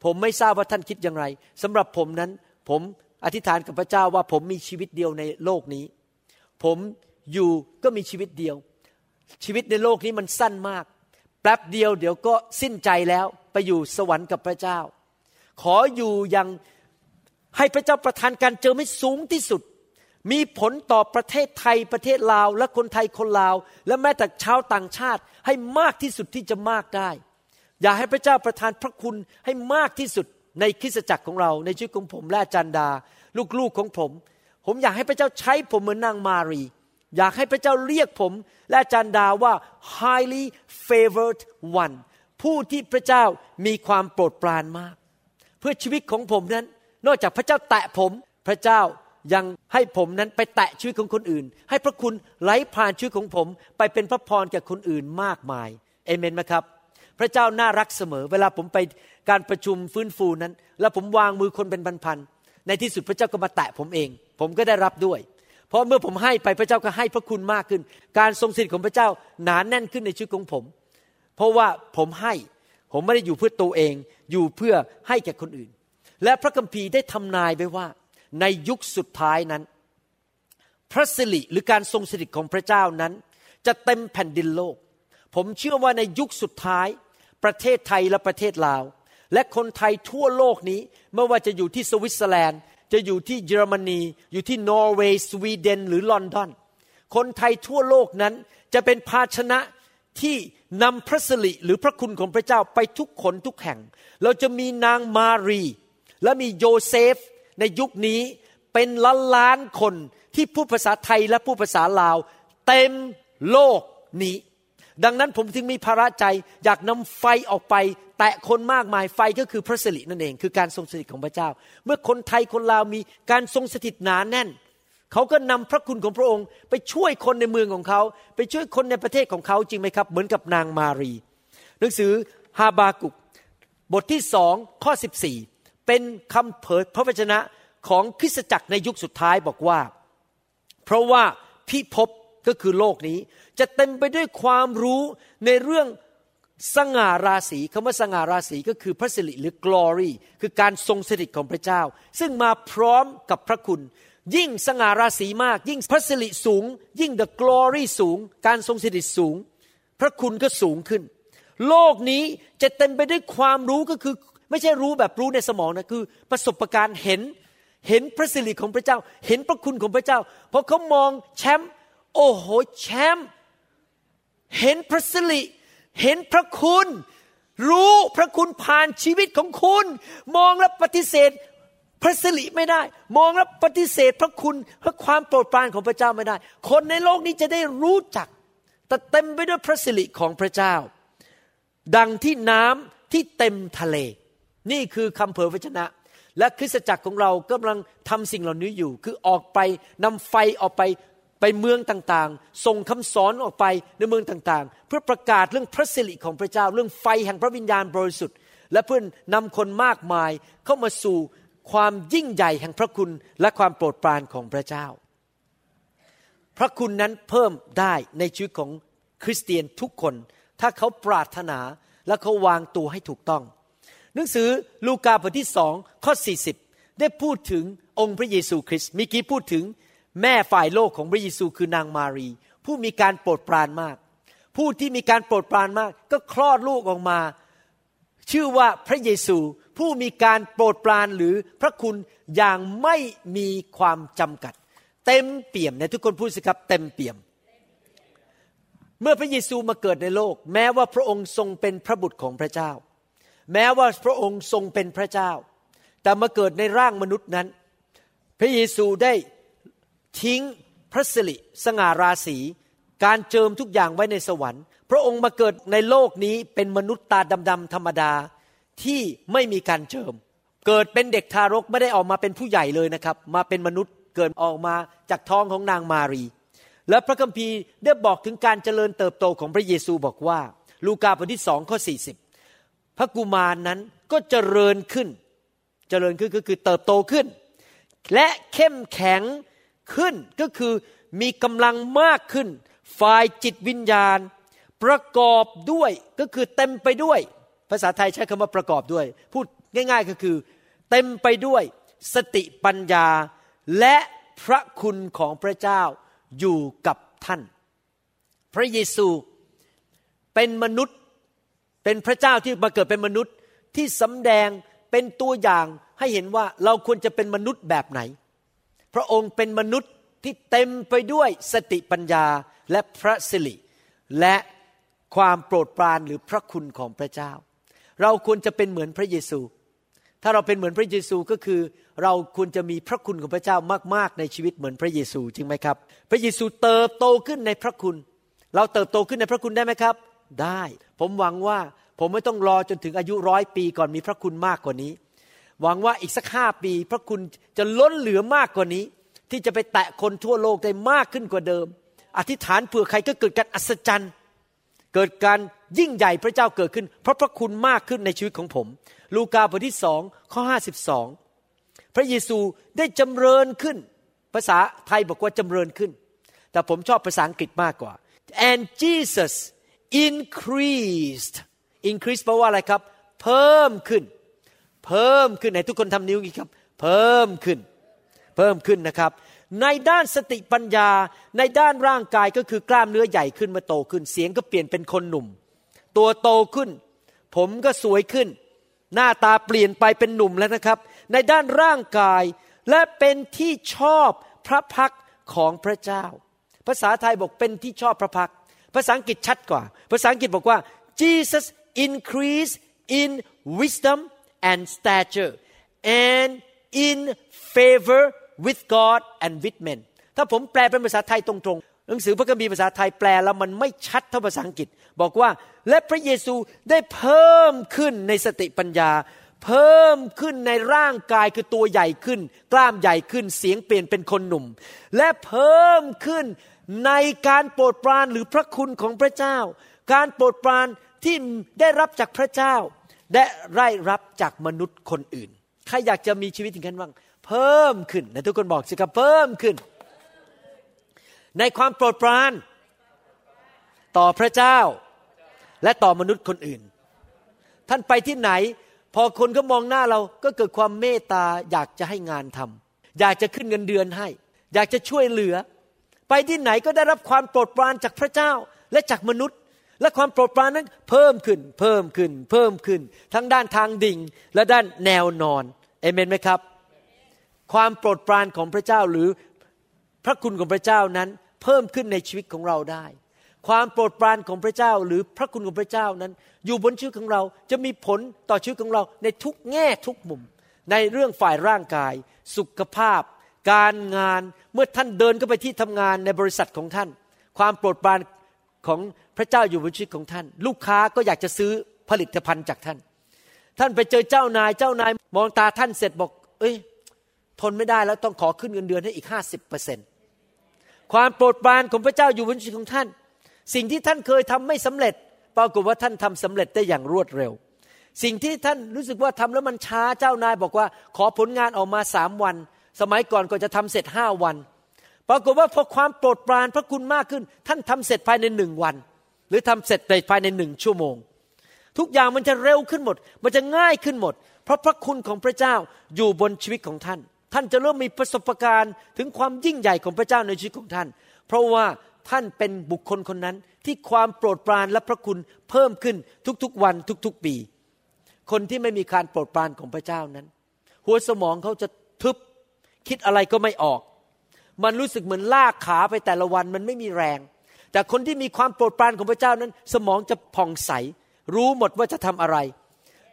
S1: ผมไม่ทราบว่าท่านคิดอย่างไรสำหรับผมนั้น ผมอธิษฐานกับพระเจ้าว่าผมมีชีวิตเดียวในโลกนี้ ผมอยู่ก็มีชีวิตเดียว ชีวิตในโลกนี้มันสั้นมาก แป๊บเดียวเดี๋ยวก็สิ้นใจแล้วไปอยู่สวรรค์กับพระเจ้า ขออยู่ยัง ให้พระเจ้าประทานการเจอไม่สูงที่สุด มีผลต่อประเทศไทยประเทศลาว และคนไทยคนลาว และแม้แต่ชาวต่างชาติให้มากที่สุดที่จะมากได้ อยากให้พระเจ้าประทานพระคุณให้มากที่สุดในคริสตจักรของเราในชีวิตของผมและจันดา ลูกๆของผม ผมอยากให้พระเจ้าใช้ผมเหมือนนางมารี อยากให้พระเจ้าเรียกผมและจารย์ดาว่า highly favored one ผู้ที่พระเจ้ามีความโปรดปรานมาก เพื่อชีวิตของผมนั้น นอกจากพระเจ้าแตะผม พระเจ้ายังให้ผมนั้นไปแตะชีวิตของคนอื่น ให้พระคุณไหลผ่านชีวิตของผม ไปเป็นพระพรแก่คนอื่นมากมายเอเมนไหมครับ พระเจ้าน่ารักเสมอ เวลาผมไปการประชุมฟื้นฟูนั้น แล้วผมวางมือคนเป็นพันๆในที่สุดพระเจ้าก็มาแตะผมเอง ผมก็ได้รับด้วย เพราะเมื่อผมให้ไปพระเจ้าก็ให้พระคุณมากขึ้น การทรงสิทธิ์ของพระเจ้าหนานแน่นขึ้นในชีวิตของผม เพราะว่าผมให้ผมไม่ได้อยู่เพื่อตัวเองอยู่เพื่อให้แก่คนอื่น และพระคัมภีร์ได้ทำนายไว้ว่า ในยุคสุดท้ายนั้น พระสิริหรือการทรงสิริของพระเจ้านั้น จะเต็มแผ่นดินโลก ผมเชื่อว่าในยุคสุดท้าย ประเทศไทยและประเทศลาว และคนไทยทั่วโลกนี้ไม่ว่าจะอยู่ที่สวิตเซอร์แลนด์ จะอยู่ที่เยอรมนี อยู่ที่นอร์เวย์สวีเดนหรือลอนดอนคนไทยทั่วโลกนั้นจะเป็นภาชนะที่นำพระสิริหรือพระคุณของพระเจ้าไปทุกคนทุกแห่ง เราจะมีนางมารี และมีโยเซฟในยุคนี้เป็นล้านล้านคนที่พูดภาษาไทยและพูดภาษาลาว เต็มโลกนี้ ดังนั้นผมจึงมีภาระใจอยากนำไฟออกไป แตะคนมากมายไฟก็คือพระสิรินั่นเอง คือการทรงสถิตของพระเจ้า เมื่อคนไทยคนลาวมีการทรงสถิตหนาแน่นเขาก็นำพระคุณของพระองค์ ไปช่วยคนในเมืองของเขา ไปช่วยคนในประเทศของเขาจริงไหมครับ เหมือนกับนางมารี หนังสือฮาบากุก บทที่สองข้อ14 เป็นคำเผยพระวจนะของคริสตจักรในยุคสุดท้ายบอกว่า เพราะว่าพิภพก็คือโลกนี้จะเต็มไปด้วยความรู้ในเรื่องสง่าราศีคำว่าสง่าราศีก็คือพระสิริหรือ glory คือการทรงสถิตของพระเจ้า ซึ่งมาพร้อมกับพระคุณ ยิ่งสง่าราศีมาก ยิ่งพระสิริสูง ยิ่ง the glory สูง การทรงสถิตสูง พระคุณก็สูงขึ้น โลกนี้จะเต็มไปด้วยความรู้ก็คือ ไม่ใช่รู้แบบรู้ในสมองนะคือ ประสบการณ์เห็นเห็นพระสิริของพระเจ้า เห็นพระคุณของพระเจ้าพอเขามองแชมป์โอ้โหแชมป์เห็นพระสิริเห็นพระคุณ รู้พระคุณผ่านชีวิตของคุณ มองแล้วปฏิเสธพระสิริไม่ได้ มองแล้วปฏิเสธพระคุณพระความโปรดปรานของพระเจ้าไม่ได้ คนในโลกนี้จะได้รู้จัก แต่เต็มไปด้วยพระสิริของพระเจ้า ดังที่น้ำที่เต็มทะเล นี่คือคำเผยพระชนะ และคริสตจักรของเรากำลังทำสิ่งเหล่านี้อยู่ คือออกไปนำไฟออกไปไปเมืองต่างๆ ส่งคำสอนออกไปในเมืองต่างๆ เพื่อประกาศเรื่องพระสิริของพระเจ้า เรื่องไฟแห่งพระวิญญาณบริสุทธิ์ และเพื่อนนำคนมากมายเข้ามาสู่ความยิ่งใหญ่แห่งพระคุณและความโปรดปรานของพระเจ้า พระคุณนั้นเพิ่มได้ในชีวิตของคริสเตียนทุกคน ถ้าเขาปรารถนาและเขาวางตัวให้ถูกต้อง หนังสือลูกาบทที่สองข้อ 40 ได้พูดถึงองค์พระเยซูคริสต์มีกี้พูดถึงแม่ฝ่ายโลกของพระเยซูคือนางมารี ผู้มีการโปรดปรานมาก ผู้ที่มีการโปรดปรานมาก ก็คลอดลูกออกมา ชื่อว่าพระเยซูผู้มีการโปรดปรานหรือพระคุณอย่างไม่มีความจำกัด เต็มเปี่ยมในทุกคนพูดสิครับ เต็มเปี่ยม เมื่อพระเยซูมาเกิดในโลก แม้ว่าพระองค์ทรงเป็นพระบุตรของพระเจ้า แม้ว่าพระองค์ทรงเป็นพระเจ้า แต่มาเกิดในร่างมนุษย์นั้น พระเยซูได้ทิ้งพระสิริสง่าราศีการเจิมทุกอย่างไว้ในสวรรค์ พระองค์มาเกิดในโลกนี้เป็นมนุษย์ตาดำๆธรรมดาที่ไม่มีการเจิม เกิดเป็นเด็กทารกไม่ได้ออกมาเป็นผู้ใหญ่เลยนะครับ มาเป็นมนุษย์เกิดออกมาจากท้องของนางมารี และพระคัมภีร์ได้บอกถึงการเจริญเติบโตของพระเยซูบอกว่า ลูกาบทที่สองข้อสี่สิบ พระกุมารนนั้นก็เจริญขึ้น เจริญขึ้นก็คือเติบโตขึ้น และเข้มแข็งขึ้นก็คือมีกำลังมากขึ้น ฝ่ายจิตวิญญาณ ประกอบด้วยก็คือเต็มไปด้วย ภาษาไทยใช้คำว่าประกอบด้วย พูดง่าย ๆก็คือ เต็มไปด้วยสติปัญญา และพระคุณของพระเจ้าอยู่กับท่าน พระเยซูเป็นมนุษย์ เป็นพระเจ้าที่มาเกิดเป็นมนุษย์ที่สำแดงเป็นตัวอย่างให้เห็นว่าเราควรจะเป็นมนุษย์แบบไหน พระองค์เป็นมนุษย์ที่เต็มไปด้วยสติปัญญาและพระสิริและความโปรดปรานหรือพระคุณของพระเจ้า เราควรจะเป็นเหมือนพระเยซู ถ้าเราเป็นเหมือนพระเยซูก็คือ เราควรจะมีพระคุณของพระเจ้ามาก ๆ ในชีวิตเหมือนพระเยซูจริงไหมครับ พระเยซูเติบโตขึ้นในพระคุณ เราเติบโตขึ้นในพระคุณได้ไหมครับ ได้ ผมหวังว่าผมไม่ต้องรอจนถึงอายุร้อยปีก่อนมีพระคุณมากกว่านี้ หวังว่าอีกสักห้าปี พระคุณจะล้นเหลือมากกว่านี้ ที่จะไปแตะคนทั่วโลกได้มากขึ้นกว่าเดิม อธิษฐานเผื่อใครก็เกิดการอัศจรรย์เกิดการยิ่งใหญ่พระเจ้าเกิดขึ้น เพราะพระคุณมากขึ้นในชีวิตของผม ลูกาบทที่สองข้อห้าสิบสองพระเยซูได้จำเริญขึ้น ภาษาไทยบอกว่าจำเริญขึ้น แต่ผมชอบภาษาอังกฤษมากกว่า and Jesus increased increase แปลว่าอะไรครับ เพิ่มขึ้น เพิ่มขึ้นในทุกคนทำนิ้วกี่ครับ เพิ่มขึ้น เพิ่มขึ้นนะครับ ในด้านสติปัญญา ในด้านร่างกายก็คือกล้ามเนื้อใหญ่ขึ้นมาโตขึ้น เสียงก็เปลี่ยนเป็นคนหนุ่ม ตัวโตขึ้น ผมก็สวยขึ้น หน้าตาเปลี่ยนไปเป็นหนุ่มแล้วนะครับ ในด้านร่างกายและเป็นที่ชอบพระพักของพระเจ้า ภาษาไทยบอกเป็นที่ชอบพระพัก ภาษาอังกฤษชัดกว่า ภาษาอังกฤษบอกว่า Jesus increase in wisdom and stature and in favor with God and with men ถ้าผมแปลเป็นภาษาไทยตรงๆ หนังสือพระคัมภีร์ภาษาไทยแปลแล้วมันไม่ชัดเท่าภาษาอังกฤษ บอกว่าและพระเยซูได้เพิ่มขึ้นในสติปัญญา เพิ่มขึ้นในร่างกายคือตัวใหญ่ขึ้น กล้ามใหญ่ขึ้นเสียงเปลี่ยนเป็นคนหนุ่ม และเพิ่มขึ้น ในการโปรดปรานหรือพระคุณของพระเจ้า การโปรดปรานที่ได้รับจากพระเจ้า และได้รับจากมนุษย์คนอื่น ใครอยากจะมีชีวิตอย่างนั้นบ้างเพิ่มขึ้นนะทุกคนบอกสิครับเพิ่มขึ้น ในความโปรดปราน ต่อพระเจ้า และต่อมนุษย์คนอื่น ท่านไปที่ไหน พอคนก็มองหน้าเราก็เกิดความเมตตาอยากจะให้งานทำอยากจะขึ้นเงินเดือนให้ อยากจะช่วยเหลือ ไปที่ไหนก็ได้รับความโปรดปรานจากพระเจ้าและจากมนุษย์ และความโปรดปรานนั้นเพิ่มขึ้น เพิ่มขึ้น เพิ่มขึ้น ทั้งด้านทางดิ่งและด้านแนวนอนเอเมนไหมครับ ความโปรดปรานของพระเจ้าหรือพระคุณของพระเจ้านั้นเพิ่มขึ้นในชีวิตของเราได้ ความโปรดปรานของพระเจ้าหรือพระคุณของพระเจ้านั้น อยู่บนชีวิตของเราจะมีผลต่อชีวิตของเราในทุกแง่ทุกมุม ในเรื่องฝ่ายร่างกาย สุขภาพ การงานเมื่อท่านเดินเข้าไปที่ทำงานในบริษัทของท่าน ความโปรดปรานของพระเจ้าอยู่บนชีวิตของท่าน ลูกค้าก็อยากจะซื้อผลิตภัณฑ์จากท่าน ท่านไปเจอเจ้านายเจ้านายมองตาท่านเสร็จบอก เอ้ย ทนไม่ได้แล้วต้องขอขึ้นเงินเดือนให้อีกห้าสิบเปอร์เซ็นความโปรดปรานของพระเจ้าอยู่บนชีวิตของท่าน สิ่งที่ท่านเคยทำไม่สำเร็จ ปรากฏว่าท่านทำสำเร็จได้อย่างรวดเร็ว สิ่งที่ท่านรู้สึกว่าทำแล้วมันช้าเจ้านายบอกว่า ขอผลงานออกมาสามวัน สมัยก่อนก็จะทำเสร็จห้าวัน ปรากฏว่าพอความโปรดปรานพระคุณมากขึ้น ท่านทำเสร็จภายในหนึ่งวัน หรือทำเสร็จในภายในหนึ่งชั่วโมง ทุกอย่างมันจะเร็วขึ้นหมด มันจะง่ายขึ้นหมด เพราะพระคุณของพระเจ้าอยู่บนชีวิตของท่าน ท่านจะเริ่มมีประสบการณ์ถึงความยิ่งใหญ่ของพระเจ้าในชีวิตของท่าน เพราะว่าท่านเป็นบุคคลคนนั้นที่ความโปรดปรานและพระคุณเพิ่มขึ้นทุกๆวันทุกๆปี คนที่ไม่มีการโปรดปรานของพระเจ้านั้น หัวสมองเขาจะทึบ คิดอะไรก็ไม่ออก มันรู้สึกเหมือนลากขาไปแต่ละวันมันไม่มีแรง แต่คนที่มีความโปรดปรานของพระเจ้านั้น สมองจะผ่องใส รู้หมดว่าจะทำอะไร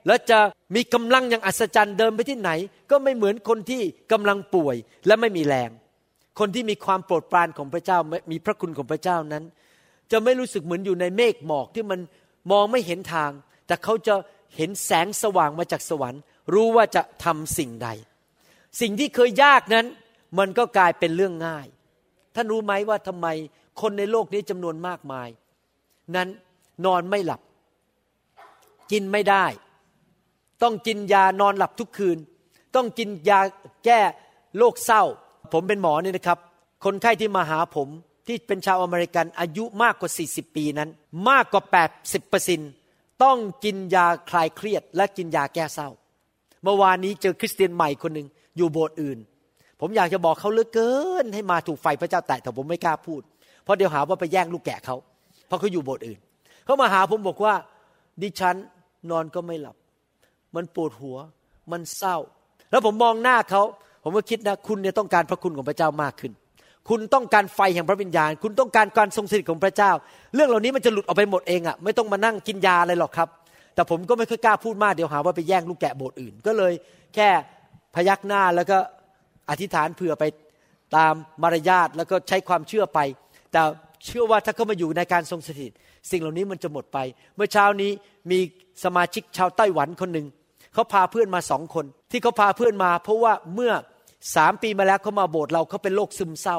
S1: และจะมีกำลังอย่างอัศจรรย์เดินไปที่ไหน ก็ไม่เหมือนคนที่กำลังป่วยและไม่มีแรง คนที่มีความโปรดปรานของพระเจ้ามีพระคุณของพระเจ้านั้น จะไม่รู้สึกเหมือนอยู่ในเมฆหมอกที่มันมองไม่เห็นทาง แต่เขาจะเห็นแสงสว่างมาจากสวรรค์ รู้ว่าจะทำสิ่งใด สิ่งที่เคยยากนั้น มันก็กลายเป็นเรื่องง่าย ท่านรู้ไหมว่าทำไมคนในโลกนี้จำนวนมากมาย นั้นนอนไม่หลับ กินไม่ได้ ต้องกินยานอนหลับทุกคืน ต้องกินยาแก้โรคเศร้า ผมเป็นหมอนี่นะครับ คนไข้ที่มาหาผมที่เป็นชาวอเมริกันอายุมากกว่า 40 ปีนั้น มากกว่า 80เปอร์ซ็นต้องกินยาคลายเครียด และกินยาแก้เศร้า เมื่อวานนี้เจอคริสเตียนใหม่คนหนึ่ง อยู่โบสถ์อื่น ผมอยากจะบอกเขาเลือเกิน ให้มาถูกไฟพระเจ้าแตะแต่ผมไม่กล้าพูด เพราะเดี๋ยวหาว่าไปแย่งลูกแกะเขาเพราะเขาอยู่โบสถ์อื่นเขามาหาผมบอกว่า ดิฉันนอนก็ไม่หลับ มันปวดหัว มันเศร้า แล้วผมมองหน้าเขาผมก็คิดนะคุณเนี่ยต้องการพระคุณของพระเจ้ามากขึ้น คุณต้องการไฟแห่งพระวิญญาณ คุณต้องการการทรงสถิตของพระเจ้า เรื่องเหล่านี้มันจะหลุดออกไปหมดเองอะ่ะไม่ต้องมานั่งกินยาอะไรหรอกครับ แต่ผมก็ไม่ค่อยกล้าพูดมากเดี๋ยวหาว่าไปแย่งลูกแกะโบสถ์อื่น ก็เลยแค่ พยักหน้าแล้วก็อธิษฐานเผื่อไปตามมารยาทแล้วก็ใช้ความเชื่อไป แต่เชื่อว่าถ้าเขามาอยู่ในการทรงสถิต สิ่งเหล่านี้มันจะหมดไป เมื่อเช้านี้มีสมาชิกชาวไต้หวันคนหนึ่งเขาพาเพื่อนมาสองคน ที่เขาพาเพื่อนมา เพราะว่าเมื่อสามปีมาแล้วเขามาโบสถ์เราเขาเป็นโรคซึมเศร้า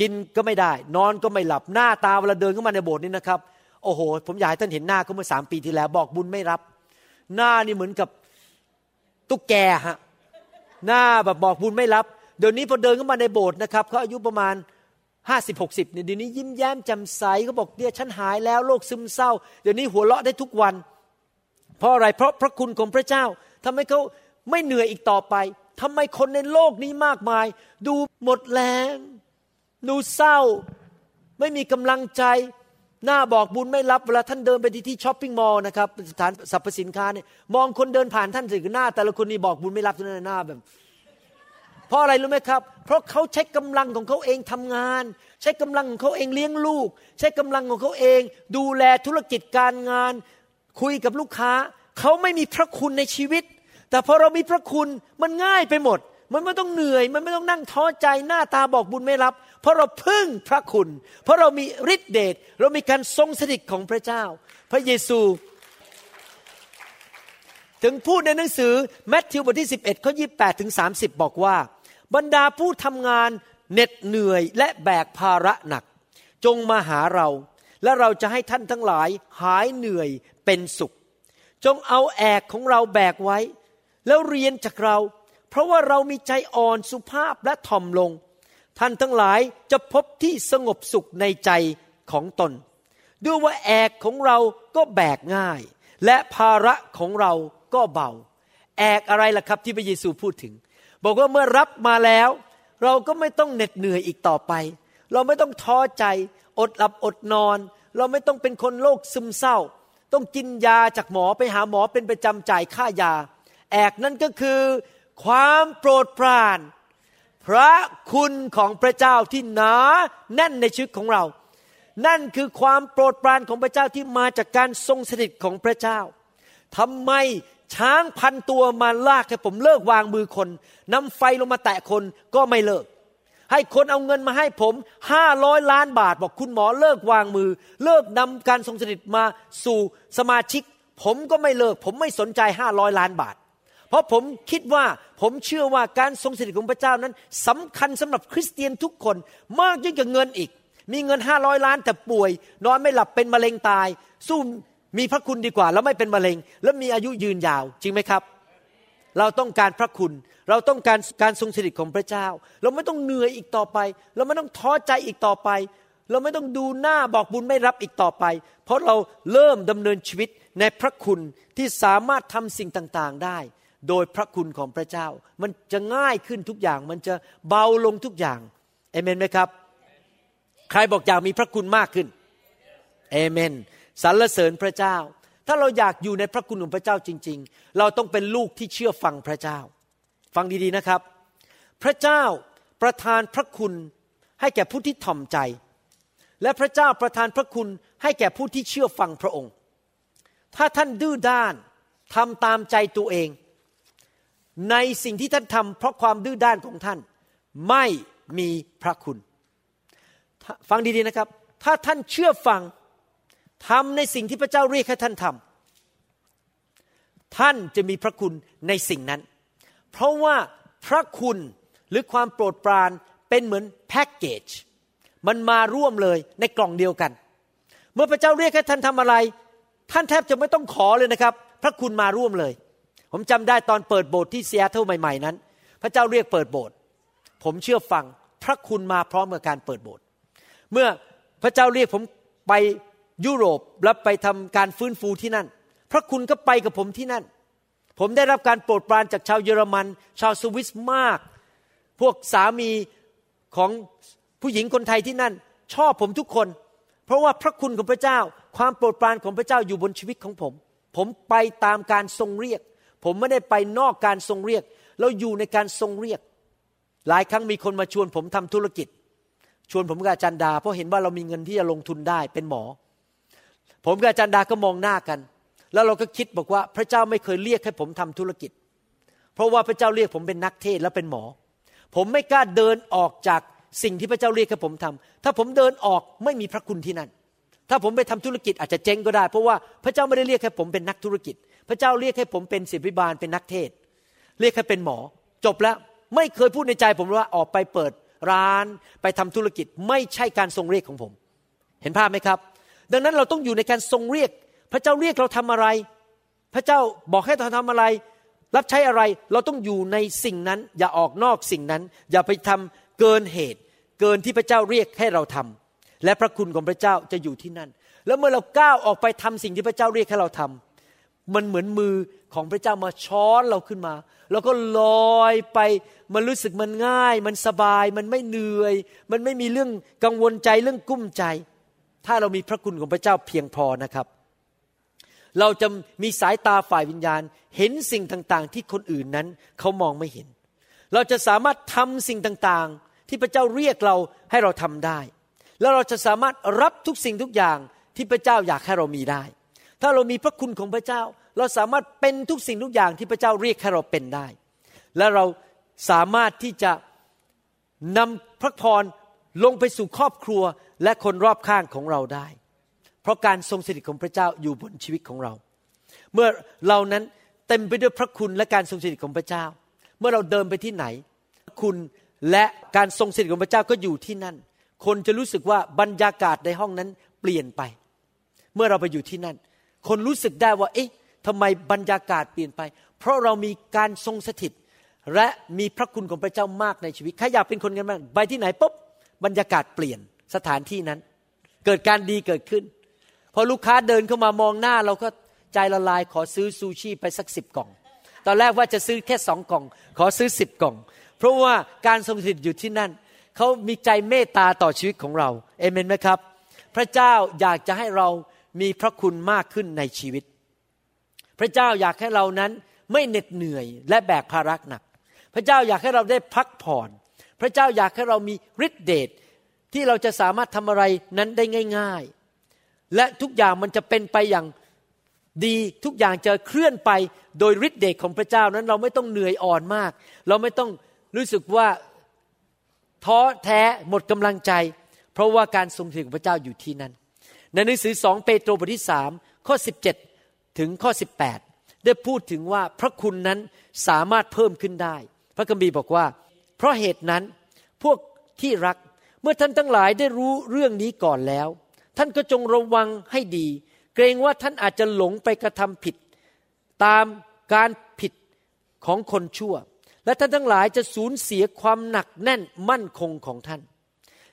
S1: กินก็ไม่ได้ นอนก็ไม่หลับหน้าตาเวลาเดินเข้ามาในโบสถ์นี้นะครับโอ้โห ผมอยากให้ท่านเห็นหน้าเขาเมื่อสามปีที่แล้ว บอกบุญไม่รับ หน้านี่เหมือนกับตุ๊กแกฮะ หน้าแบบบอกบุญไม่รับ เดี๋ยวนี้พอเดินเข้ามาในโบสถ์นะครับเขาอายุประมาณห้าสิบหกสิบเนี่ยเดี๋ยวนี้ยิ้มแย้มแจ่มใสเขาบอกเนี่ยฉันหายแล้วโรคซึมเศร้า เดี๋ยวนี้หัวเราะได้ทุกวัน เพราะอะไรเพราะพระคุณของพระเจ้าทำให้เขาไม่เหนื่อยอีกต่อไปทำไมคนในโลกนี้มากมาย ดูหมดแรง ดูเศร้า ไม่มีกำลังใจ หน้าบอกบุญไม่รับเวลาท่านเดินไปที่ที่ช้อปปิ้งมอลล์นะครับสถานสรรพสินค้าเนี่ยมองคนเดินผ่านท่านสิหน้า แต่ละคนนี่บอกบุญไม่รับทุกหน้าแบบ เพราะอะไรรู้ไหมครับ เพราะเขาใช้กำลังของเขาเองทำงาน ใช้กำลังของเขาเองเลี้ยงลูก ใช้กำลังของเขาเอง ดูแลธุรกิจการงาน คุยกับลูกค้า เขาไม่มีพระคุณในชีวิต แต่พอเรามีพระคุณมันง่ายไปหมด มันไม่ต้องเหนื่อย มันไม่ต้องนั่งท้อใจหน้าตาบอกบุญไม่รับ เพราะเราพึ่งพระคุณ เพราะเรามีฤทธิเดชเรามีการทรงสถิตของพระเจ้า พระเยซูถึงพูดในหนังสือแมทธิวบทที่ 11ข้อ28ถึง30 บอกว่า บรรดาผู้ทำงานเหน็ดเหนื่อยและแบกภาระหนัก จงมาหาเรา และเราจะให้ท่านทั้งหลายหายเหนื่อยเป็นสุข จงเอาแอกของเราแบกไว้ แล้วเรียนจากเรา เพราะว่าเรามีใจอ่อนสุภาพและถ่อมลง ท่านทั้งหลายจะพบที่สงบสุขในใจของตน ด้วยว่าแอกของเราก็แบกง่าย และภาระของเราก็เบา แอกอะไรล่ะครับที่พระเยซูพูดถึง บอกว่าเมื่อรับมาแล้ว เราก็ไม่ต้องเหน็ดเหนื่อยอีกต่อไป เราไม่ต้องท้อใจ อดหลับอดนอน เราไม่ต้องเป็นคนโรคซึมเศร้า ต้องกินยาจากหมอไปหาหมอเป็นประจำจ่ายค่ายา แอกนั่นก็คือ ความโปรดปราน พระคุณของพระเจ้าที่หนาแน่นในชีวิตของเรา นั่นคือความโปรดปรานของพระเจ้าที่มาจากการทรงสถิตของพระเจ้าทำไมช้างพันตัวมาลากให้ผมเลิกวางมือคนนำไฟลงมาแตะคนก็ไม่เลิก ให้คนเอาเงินมาให้ผมห้าร้อยล้านบาท บอกคุณหมอเลิกวางมือ เลิกนำการทรงสถิตมาสู่สมาชิก ผมก็ไม่เลิก ผมไม่สนใจห้าร้อยล้านบาท เพราะผมคิดว่าผมเชื่อว่าการทรงสถิตของพระเจ้านั้นสำคัญสำหรับคริสเตียนทุกคนมากยิ่งกว่าเงินอีก มีเงินห้าร้อยล้านแต่ป่วย นอนไม่หลับเป็นมะเร็งตาย สู้มีพระคุณดีกว่า แล้วไม่เป็นมะเร็ง แล้วมีอายุยืนยาวจริงไหมครับ เราต้องการพระคุณ เราต้องการการทรงสถิตของพระเจ้า เราไม่ต้องเหนื่อยอีกต่อไป เราไม่ต้องท้อใจอีกต่อไปเราไม่ต้องดูหน้าบอกบุญไม่รับอีกต่อไป เพราะเราเริ่มดำเนินชีวิตในพระคุณที่สามารถทำสิ่งต่างๆได้ โดยพระคุณของพระเจ้า มันจะง่ายขึ้นทุกอย่าง มันจะเบาลงทุกอย่างเอเมนไหมครับ ใครบอกอยากมีพระคุณมากขึ้นเอเมนสรรเสริญพระเจ้า ถ้าเราอยากอยู่ในพระคุณของพระเจ้าจริง ๆ เราต้องเป็นลูกที่เชื่อฟังพระเจ้า ฟังดีๆนะครับ พระเจ้าประทานพระคุณให้แก่ผู้ที่ถ่อมใจ และพระเจ้าประทานพระคุณให้แก่ผู้ที่เชื่อฟังพระองค์ ถ้าท่านดื้อด้านทำตามใจตัวเอง ในสิ่งที่ท่านทำเพราะความดื้อด้านของท่าน ไม่มีพระคุณ ฟังดีๆนะครับ ถ้าท่านเชื่อฟังทำในสิ่งที่พระเจ้าเรียกให้ท่านทำท่านจะมีพระคุณในสิ่งนั้น เพราะว่าพระคุณหรือความโปรดปรานเป็นเหมือนแพ็กเกจมันมาร่วมเลยในกล่องเดียวกัน เมื่อพระเจ้าเรียกให้ท่านทำอะไร ท่านแทบจะไม่ต้องขอเลยนะครับ พระคุณมาร่วมเลย ผมจำได้ตอนเปิดโบสถ์ที่เซีแอตเทิลใหม่ๆนั้น พระเจ้าเรียกเปิดโบสถ์ผมเชื่อฟังพระคุณมาพร้อมกับการเปิดโบสถ์เมื่อพระเจ้าเรียกผมไปยุโรปแล้วไปทำการฟื้นฟูที่นั่น พระคุณก็ไปกับผมที่นั่น ผมได้รับการโปรดปรานจากชาวเยอรมัน ชาวสวิสมาก พวกสามีของผู้หญิงคนไทยที่นั่น ชอบผมทุกคน เพราะว่าพระคุณของพระเจ้า ความโปรดปรานของพระเจ้าอยู่บนชีวิตของผม ผมไปตามการทรงเรียก ผมไม่ได้ไปนอกการทรงเรียก เราอยู่ในการทรงเรียก หลายครั้งมีคนมาชวนผมทำธุรกิจ ชวนผมกับอาจารย์ดา เพราะเห็นว่าเรามีเงินที่จะลงทุนได้เป็นหมอ ผมกับอาจารย์ดาก็มองหน้ากัน แล้วเราก็คิดบอกว่าพระเจ้าไม่เคยเรียกให้ผมทำธุรกิจ เพราะว่าพระเจ้าเรียกผมเป็นนักเทศและเป็นหมอ ผมไม่กล้าเดินออกจากสิ่งที่พระเจ้าเรียกให้ผมทำถ้าผมเดินออกไม่มีพระคุณที่นั่น ถ้าผมไปทำธุรกิจอาจจะเจ๊งก็ได้ เพราะว่าพระเจ้าไม่ได้เรียกให้ผมเป็นนักธุรกิจ พระเจ้าเรียกให้ผมเป็นศิษย์ิบาลเป็นนักเทศ เรียกให้เป็นหมอ จบแล้วไม่เคยพูดในใจผมว่าออกไปเปิดร้านไปทำธุรกิจไม่ใช่การทรงเรียกของผม เห็นภาพไหมครับ ดังนั้นเราต้องอยู่ในการทรงเรียก พระเจ้าเรียกเราทำอะไร พระเจ้าบอกให้เราทำอะไร รับใช้อะไรเราต้องอยู่ในสิ่งนั้น อย่าออกนอกสิ่งนั้น อย่าไปทำเกินเหตุ เกินที่พระเจ้าเรียกให้เราทำและพระคุณของพระเจ้าจะอยู่ที่นั่น แล้วเมื่อเราก้าวออกไปทำสิ่งที่พระเจ้าเรียกให้เราทำ มันเหมือนมือของพระเจ้ามาช้อนเราขึ้นมา แล้วก็ลอยไปมันรู้สึกมันง่าย มันสบายมันไม่เหนื่อย มันไม่มีเรื่องกังวลใจเรื่องกุ้มใจ ถ้าเรามีพระคุณของพระเจ้าเพียงพอนะครับ เราจะมีสายตาฝ่ายวิญญาณ เห็นสิ่งต่างๆ ที่คนอื่นนั้นเขามองไม่เห็น เราจะสามารถทำสิ่งต่างๆ ที่พระเจ้าเรียกเราให้เราทำได้ แล้วเราจะสามารถรับทุกสิ่งทุกอย่างที่พระเจ้าอยากให้เรามีได้ ถ้าเรามีพระคุณของพระเจ้า เราสามารถเป็นทุกสิ่งทุกอย่างที่พระเจ้าเรียกให้เราเป็นได้ และเราสามารถที่จะนำพระพรลงไปสู่ครอบครัวและคนรอบข้างของเราได้ เพราะการทรงสถิตของพระเจ้าอยู่บนชีวิตของเรา เมื่อเรานั้นเต็มไปด้วยพระคุณและการทรงสถิตของพระเจ้า เมื่อเราเดินไปที่ไหน คุณและการทรงสถิตของพระเจ้าก็อยู่ที่นั่น คนจะรู้สึกว่าบรรยากาศในห้องนั้นเปลี่ยนไป เมื่อเราไปอยู่ที่นั่น คนรู้สึกได้ว่า เอ๊ะทำไมบรรยากาศเปลี่ยนไป เพราะเรามีการทรงสถิต และมีพระคุณของพระเจ้ามากในชีวิตใครอยากเป็นคนกันบ้างไปที่ไหนปุ๊บบรรยากาศเปลี่ยนสถานที่นั้น เกิดการดีเกิดขึ้น พอลูกค้าเดินเข้ามามองหน้าเราก็ใจละลายขอซื้อซูชิไปสักสิบกล่อง ตอนแรกว่าจะซื้อแค่สองกล่อง ขอซื้อสิบกล่อง เพราะว่าการทรงสถิตอยู่ที่นั่น เขามีใจเมตตาต่อชีวิตของเรา เอเมนไหมครับ พระเจ้าอยากจะให้เรา มีพระคุณมากขึ้นในชีวิต พระเจ้าอยากให้เรานั้นไม่เหน็ดเหนื่อยและแบกภาระหนัก พระเจ้าอยากให้เราได้พักผ่อน พระเจ้าอยากให้เรามีฤทธิเดชที่เราจะสามารถทำอะไรนั้นได้ง่าย ๆ และทุกอย่างมันจะเป็นไปอย่างดีทุกอย่างจะเคลื่อนไปโดยฤทธิเดชของพระเจ้านั้นเราไม่ต้องเหนื่อยอ่อนมาก เราไม่ต้องรู้สึกว่าท้อแท้หมดกำลังใจ เพราะว่าการทรงสถิของพระเจ้าอยู่ที่นั่น ในหนังสือสองเปโตรบทที่สามข้อ 17 ถึงข้อ 18 ได้พูดถึงว่าพระคุณนั้นสามารถเพิ่มขึ้นได้ พระคัมภีร์บอกว่า เพราะเหตุนั้นพวกที่รักเมื่อท่านทั้งหลายได้รู้เรื่องนี้ก่อนแล้ว ท่านก็จงระวังให้ดี เกรงว่าท่านอาจจะหลงไปกระทำผิด ตามการผิดของคนชั่ว และท่านทั้งหลายจะสูญเสียความหนักแน่นมั่นคงของท่าน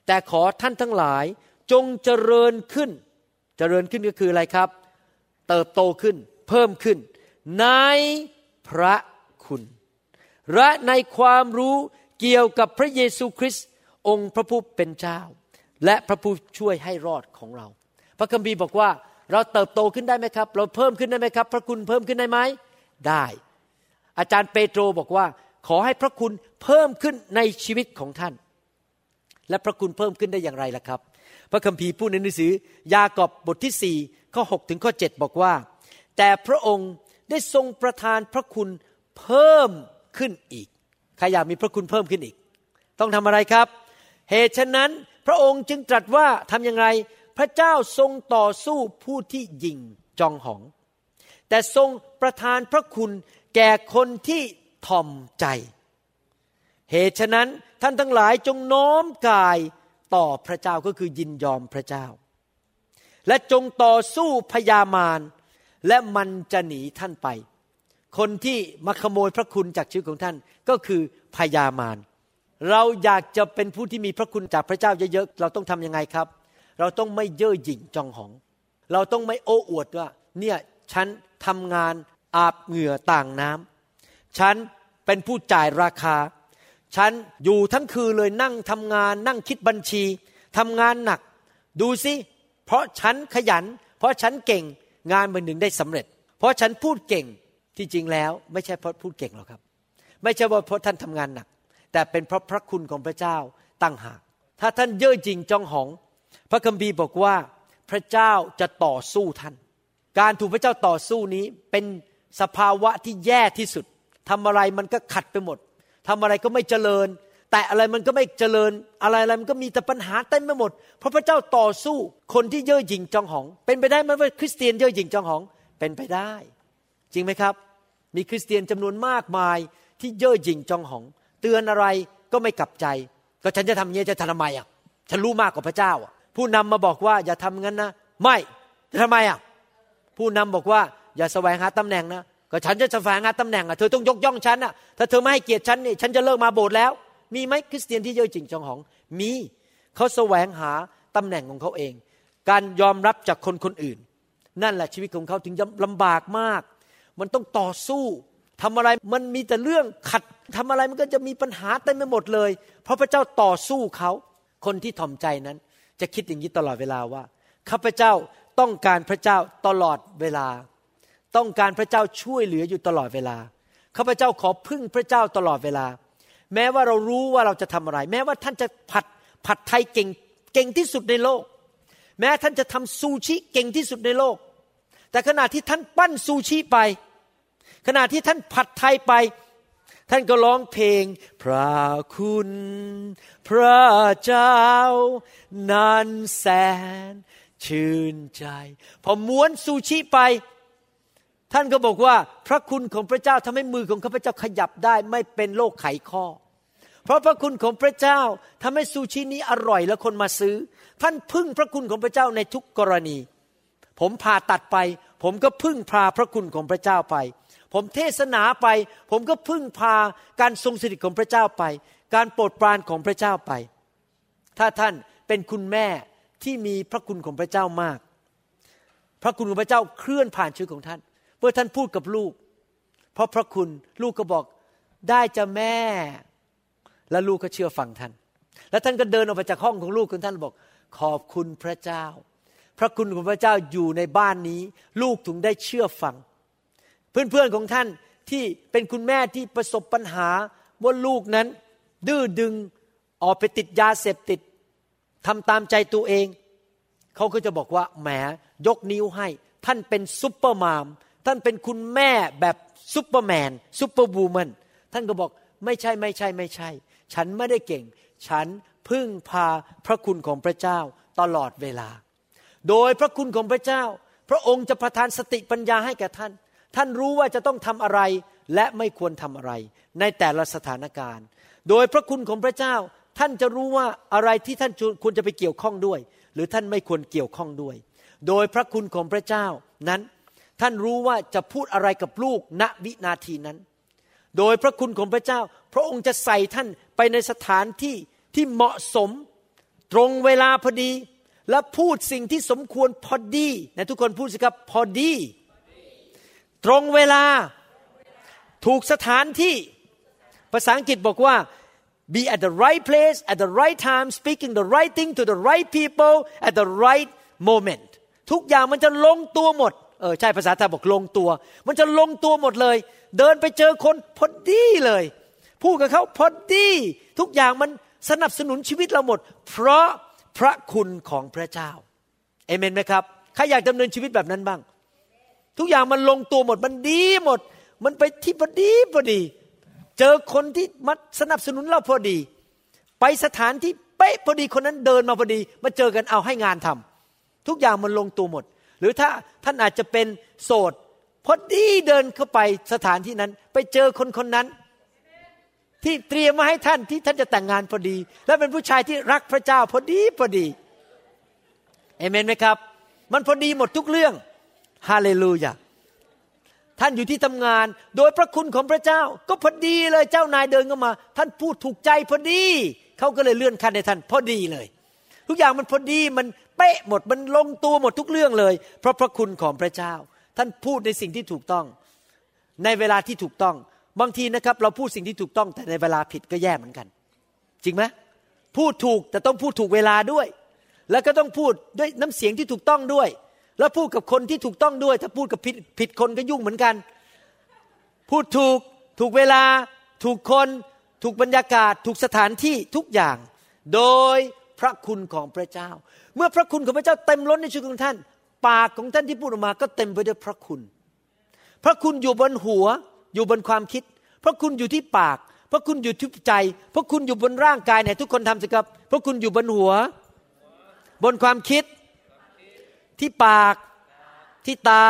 S1: แต่ขอท่านทั้งหลายจงเจริญขึ้น เจริญขึ้นก็คืออะไรครับ เติบโตขึ้นเพิ่มขึ้น ในพระคุณ และในความรู้เกี่ยวกับพระเยซูคริสต์องค์พระผู้เป็นเจ้า และพระผู้ช่วยให้รอดของเรา พระคัมภีร์บอกว่าเราเติบโตขึ้นได้ไหมครับ เราเพิ่มขึ้นได้ไหมครับ พระคุณเพิ่มขึ้นได้ไหมได้ อาจารย์เปโตรบอกว่า ขอให้พระคุณเพิ่มขึ้นในชีวิตของท่าน และพระคุณเพิ่มขึ้นได้อย่างไรล่ะครับ พระคัมภีร์พูดในหนังสือยากอบบทที่สี่ข้อ 6 ถึงข้อ 7 บอกว่า แต่พระองค์ได้ทรงประทานพระคุณเพิ่มขึ้นอีก ใครอยากมีพระคุณเพิ่มขึ้นอีก ต้องทำอะไรครับ เหตุฉะนั้นพระองค์จึงตรัสว่าทำอย่างไร พระเจ้าทรงต่อสู้ผู้ที่ยิงจองหอง แต่ทรงประทานพระคุณแก่คนที่ทอมใจ เหตุฉะนั้นท่านทั้งหลายจงน้อมกาย ต่อพระเจ้าก็คือยินยอมพระเจ้า และจงต่อสู้พยามารและมันจะหนีท่านไป คนที่มาขโมยพระคุณจากชีวิตของท่านก็คือพยามารเราอยากจะเป็นผู้ที่มีพระคุณจากพระเจ้าเยอะๆเราต้องทํำยังไงครับ เราต้องไม่เย่อหยิ่งจองหอง เราต้องไม่โอ้อวดว่าเนี่ยฉันทำงานอาบเหงื่อต่างน้ำฉันเป็นผู้จ่ายราคา ฉันอยู่ทั้งคืนเลยนั่งทำงาน นั่งคิดบัญชีทำงานหนัก ดูสิ เพราะฉันขยัน เพราะฉันเก่งงานมันหนึ่งได้สำเร็จ เพราะฉันพูดเก่งที่จริงแล้ว ไม่ใช่เพราะพูดเก่งหรอกครับ ไม่ใช่ว่าเพราะท่านทำงานหนัก แต่เป็นเพราะพระคุณของพระเจ้าตั้งหาก ถ้าท่านเย่อหยิ่งจองหอง พระคัมภีร์บอกว่าพระเจ้าจะต่อสู้ท่าน การถูกพระเจ้าต่อสู้นี้เป็นสภาวะที่แย่ที่สุดทำอะไรมันก็ขัดไปหมด ทำอะไรก็ไม่เจริญ แต่อะไรมันก็ไม่เจริญ อะไรอะไรมันก็มีแต่ปัญหาเต็มไปหมด เพราะพระเจ้าต่อสู้คนที่เย่อหยิ่งจองหอง เป็นไปได้ไหมว่าคริสเตียนเย่อหยิ่งจองหอง เป็นไปได้ จริงไหมครับ มีคริสเตียนจำนวนมากมายที่เย่อหยิ่งจองหอง เตือนอะไรก็ไม่กลับใจ ก็ฉันจะทำอย่างนี้จะทำไมอะ ฉันรู้มากกว่าพระเจ้าอะ ผู้นำมาบอกว่าอย่าทำงั้นนะ ไม่จะทำไมอะ ผู้นำบอกว่าอย่าแสวงหาตำแหน่งนะ ก็ฉันจะแสวงหาตำแหน่งอะเธอต้องยกย่องฉันอะถ้าเธอไม่ให้เกียรติฉันนี่ฉันจะเลิกมาโบสถ์แล้ว มีไหมคริสเตียนที่เยอะจริงจองหอง มีเขาแสวงหาตำแหน่งของเขาเอง การยอมรับจากคนคนอื่น นั่นแหละชีวิตของเขาถึงลำบากมาก มันต้องต่อสู้ทำอะไรมันมีแต่เรื่องขัดทำอะไรมันก็จะมีปัญหาเต็มไปหมดเลย เพราะพระเจ้าต่อสู้เขาคนที่ถ่อมใจนั้น จะคิดอย่างนี้ตลอดเวลาว่าข้าพเจ้าต้องการพระเจ้าตลอดเวลา ต้องการพระเจ้าช่วยเหลืออยู่ตลอดเวลาข้าพเจ้าขอพึ่งพระเจ้าตลอดเวลา แม้ว่าเรารู้ว่าเราจะทำอะไร แม้ว่าท่านจะผัดผัดไทยเก่งเก่งที่สุดในโลก แม้ท่านจะทำซูชิเก่งที่สุดในโลก แต่ขณะที่ท่านปั้นซูชิไป ขณะที่ท่านผัดไทยไป ท่านก็ร้องเพลง พระคุณ พระเจ้านันแสน ชื่นใจ พอม้วนซูชิไป ท่านก็บอกว่าพระคุณของพระเจ้าทำให้มือของข้าพเจ้าขยับได้ไม่เป็นโรคไขข้อ เพราะพระคุณของพระเจ้าทำให้ซูชินี้อร่อยและคนมาซื้อ ท่านพึ่งพระคุณของพระเจ้าในทุกกรณี ผมผ่าตัดไป ผมก็พึ่งพาพระคุณของพระเจ้าไป ผมเทศนาไป ผมก็พึ่งพาการทรงสถิตของพระเจ้าไป การโปรดปรานของพระเจ้าไป ถ้าท่านเป็นคุณแม่ที่มีพระคุณของพระเจ้ามาก พระคุณของพระเจ้าเคลื่อนผ่านชีวิตของท่าน มื่อท่านพูดกับลูก เพราะพระคุณลูกก็บอกได้จะแม่ และลูกก็เชื่อฟังท่าน แล้วท่านก็เดินออกไปจากห้องของลูกของท่านบอก ขอบคุณพระเจ้า พระคุณของพระเจ้าอยู่ในบ้านนี้ ลูกถึงได้เชื่อฟัง เพื่อนๆของท่านที่เป็นคุณแม่ที่ประสบปัญหาว่าลูกนั้น ดื้อดึงออกไปติดยาเสพติดทำตามใจตัวเอง เขาก็จะบอกว่าแหมยกนิ้วให้ ท่านเป็น supermom ท่านเป็นคุณแม่แบบ superman superwoman ท่านก็บอกไม่ใช่ไม่ใช่ไม่ใช่ ฉันไม่ได้เก่ง ฉันพึ่งพาพระคุณของพระเจ้าตลอดเวลา โดยพระคุณของพระเจ้า พระองค์จะประทานสติปัญญาให้แก่ท่าน ท่านรู้ว่าจะต้องทำอะไรและไม่ควรทำอะไร ในแต่ละสถานการณ์ โดยพระคุณของพระเจ้า ท่านจะรู้ว่าอะไรที่ท่านควรจะไปเกี่ยวข้องด้วย หรือท่านไม่ควรเกี่ยวข้องด้วย โดยพระคุณของพระเจ้านั้น ท่านรู้ว่าจะพูดอะไรกับลูกณวินาทีนั้น โดยพระคุณของพระเจ้า พระองค์จะใส่ท่านไปในสถานที่ที่เหมาะสม ตรงเวลาพอดี และพูดสิ่งที่สมควรพอดีนะทุกคนพูดสิครับพอดี ตรงเวลาถูกสถานที่ ภาษาอังกฤษบอกว่า be at the right place at the right time speaking the right thing to the right people at the right moment ทุกอย่างมันจะลงตัวหมด เออใช่ภาษาไทยบอกลงตัว มันจะลงตัวหมดเลย เดินไปเจอคนพอดีเลย พูดกับเขาพอดี ทุกอย่างมันสนับสนุนชีวิตเราหมด เพราะพระคุณของพระเจ้าเอเมนไหมครับใครอยากดำเนินชีวิตแบบนั้นบ้าง ทุกอย่างมันลงตัวหมดมันดีหมด มันไปที่พอดีพอดี เจอคนที่มาสนับสนุนเราพอดี ไปสถานที่เป๊ะพอดีคนนั้นเดินมาพอดี มาเจอกันเอาให้งานทำทุกอย่างมันลงตัวหมด หรือถ้าท่านอาจจะเป็นโสดพอดีเดินเข้าไปสถานที่นั้น ไปเจอคนคนนั้น ที่เตรียมมาให้ท่านที่ท่านจะแต่งงานพอดี และเป็นผู้ชายที่รักพระเจ้าพอดีพอดีเอเมนไหมครับ มันพอดีหมดทุกเรื่องฮาเลลูยาท่านอยู่ที่ทำงาน โดยพระคุณของพระเจ้า ก็พอดีเลยเจ้านายเดินเข้ามา ท่านพูดถูกใจพอดีเขาก็เลยเลื่อนขั้นให้ท่าน พอดีเลย ทุกอย่างมันพอดีมัน เป๊ะหมดมันลงตัวหมดทุกเรื่องเลย เพราะพระคุณของพระเจ้า ท่านพูดในสิ่งที่ถูกต้อง ในเวลาที่ถูกต้องบางทีนะครับ เราพูดสิ่งที่ถูกต้องแต่ในเวลาผิดก็แย่เหมือนกัน จริงไหมพูดถูกแต่ต้องพูดถูกเวลาด้วย แล้วก็ต้องพูดด้วยน้ำเสียงที่ถูกต้องด้วย แล้วพูดกับคนที่ถูกต้องด้วย ถ้าพูดกับผิดผิดคนก็ยุ่งเหมือนกัน พูดถูกถูกเวลา ถูกคน ถูกบรรยากาศ ถูกสถานที่ทุกอย่าง โดย พระคุณของพระเจ้า เมื่อพระคุณของพระเจ้าเต็มล้นในชีวิตของท่าน ปากของท่านที่พูดออกมาก็เต็มไปด้วยพระคุณ พระคุณอยู่บนหัว อยู่บนความคิด พระคุณอยู่ที่ปาก พระคุณอยู่ที่ใจ พระคุณอยู่บนร่างกายเนี่ยทุกคนทำสิครับ พระคุณอยู่บนหัว บนความคิด ที่ปาก ที่ตา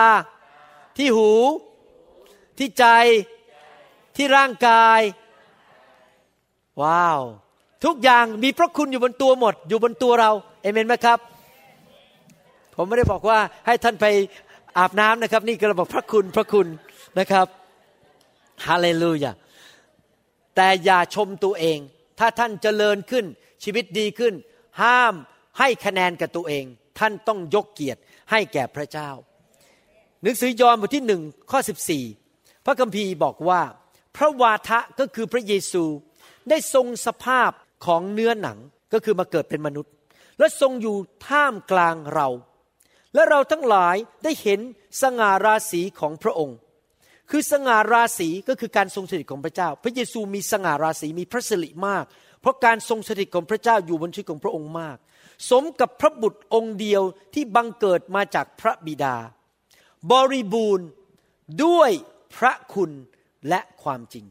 S1: ที่หู ที่ใจ ที่ร่างกาย ว้าว ทุกอย่างมีพระคุณอยู่บนตัวหมด อยู่บนตัวเราเอเมนไหมครับ ผมไม่ได้บอกว่าให้ท่านไปอาบน้ำนะครับ นี่ก็เราบอกพระคุณพระคุณนะครับฮาเลลูยาแต่อย่าชมตัวเอง ถ้าท่านเจริญขึ้นชีวิตดีขึ้น ห้ามให้คะแนนกับตัวเอง ท่านต้องยกเกียรติให้แก่พระเจ้า หนังสือยอห์นบทที่หนึ่งข้อ 14 พระคัมภีร์บอกว่า พระวาทะก็คือพระเยซูได้ทรงสภาพ ของเนื้อหนังก็คือมาเกิดเป็นมนุษย์ และทรงอยู่ท่ามกลางเรา และเราทั้งหลายได้เห็นสง่าราศีของพระองค์ คือสง่าราศีก็คือการทรงสถิตของพระเจ้า พระเยซูมีสง่าราศีมีพระสิริมาก เพราะการทรงสถิตของพระเจ้าอยู่บนชีวิตของพระองค์มาก สมกับพระบุตรองค์เดียวที่บังเกิดมาจากพระบิดา บริบูรณ์ด้วยพระคุณและความจริง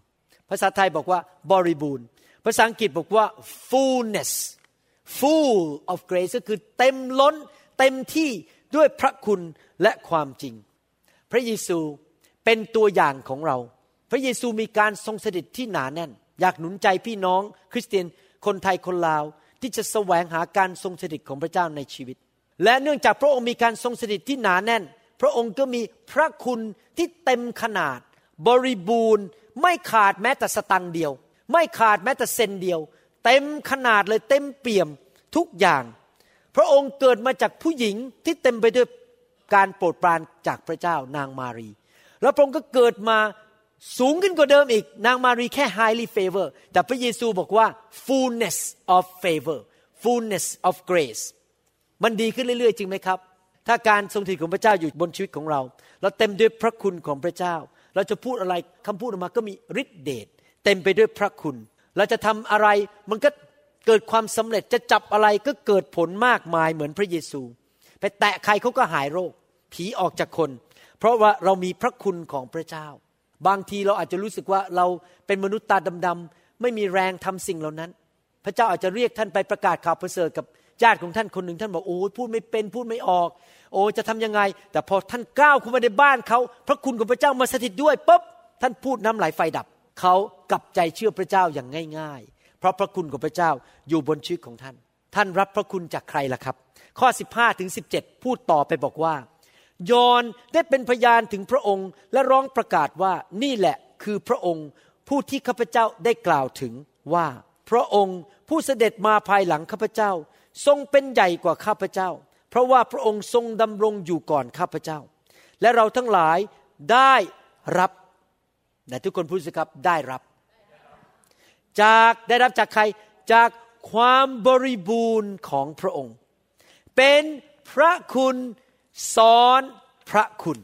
S1: ภาษาไทยบอกว่าบริบูรณ์ ภาษาอังกฤษบอกว่า fullness full of grace ก็คือเต็มล้น เต็มที่ด้วยพระคุณและความจริง พระเยซูเป็นตัวอย่างของเรา พระเยซูมีการทรงสถิตที่หนาแน่น อยากหนุนใจพี่น้อง คริสเตียนคนไทยคนลาว ที่จะแสวงหาการทรงสถิตของพระเจ้าในชีวิต และเนื่องจากพระองค์มีการทรงสถิตที่หนาแน่น พระองค์ก็มีพระคุณที่เต็มขนาด บริบูรณ์ไม่ขาดแม้แต่สตังเดียว ไม่ขาดแม้แต่เซนเดียว เต็มขนาดเลยเต็มเปี่ยมทุกอย่าง พระองค์เกิดมาจากผู้หญิงที่เต็มไปด้วยการโปรดปรานจากพระเจ้านางมารี แล้วพระองค์ก็เกิดมาสูงขึ้นกว่าเดิมอีก นางมารีแค่ highly favor แต่พระเยซูบอกว่า fullness of favor fullness of grace มันดีขึ้นเรื่อยๆ จริงไหมครับ ถ้าการทรงถิตของพระเจ้าอยู่บนชีวิตของเรา เราเต็มด้วยพระคุณของพระเจ้า เราจะพูดอะไรคำพูดออกมาก็มีฤทธิเดช เต็มไปด้วยพระคุณ เราจะทำอะไรมันก็เกิดความสำเร็จจะจับอะไรก็เกิดผลมากมายเหมือนพระเยซู ไปแตะใครเขาก็หายโรค ผีออกจากคน เพราะว่าเรามีพระคุณของพระเจ้า บางทีเราอาจจะรู้สึกว่าเราเป็นมนุษย์ตาดำๆไม่มีแรงทำสิ่งเหล่านั้น พระเจ้าอาจจะเรียกท่านไปประกาศข่าวประเสริฐกับญาติของท่านคนหนึ่งท่านบอกโอ้พูดไม่เป็นพูดไม่ออก โอ้จะทำยังไง แต่พอท่านก้าวเข้ามาในบ้านเขาพระคุณของพระเจ้ามาสถิตด้วยปุ๊บท่านพูดน้ำไหลไฟดับ เขากลับใจเชื่อพระเจ้าอย่างง่าย ๆ เพราะพระคุณของพระเจ้าอยู่บนชีวิตของท่าน ท่านรับพระคุณจากใครล่ะครับ ข้อ 15ถึง17 พูดต่อไปบอกว่า ยอนได้เป็นพยานถึงพระองค์และร้องประกาศว่านี่แหละคือพระองค์ผู้ที่ข้าพเจ้าได้กล่าวถึงว่า พระองค์ผู้เสด็จมาภายหลังข้าพเจ้า ทรงเป็นใหญ่กว่าข้าพเจ้า เพราะว่าพระองค์ทรงดำรงอยู่ก่อนข้าพเจ้า และเราทั้งหลายได้รับ แต่ทุกคนพูดสิครับได้รับ จากได้รับจากใครจากความบริบูรณ์ของพระองค์ เป็นพระคุณสอนพระคุณ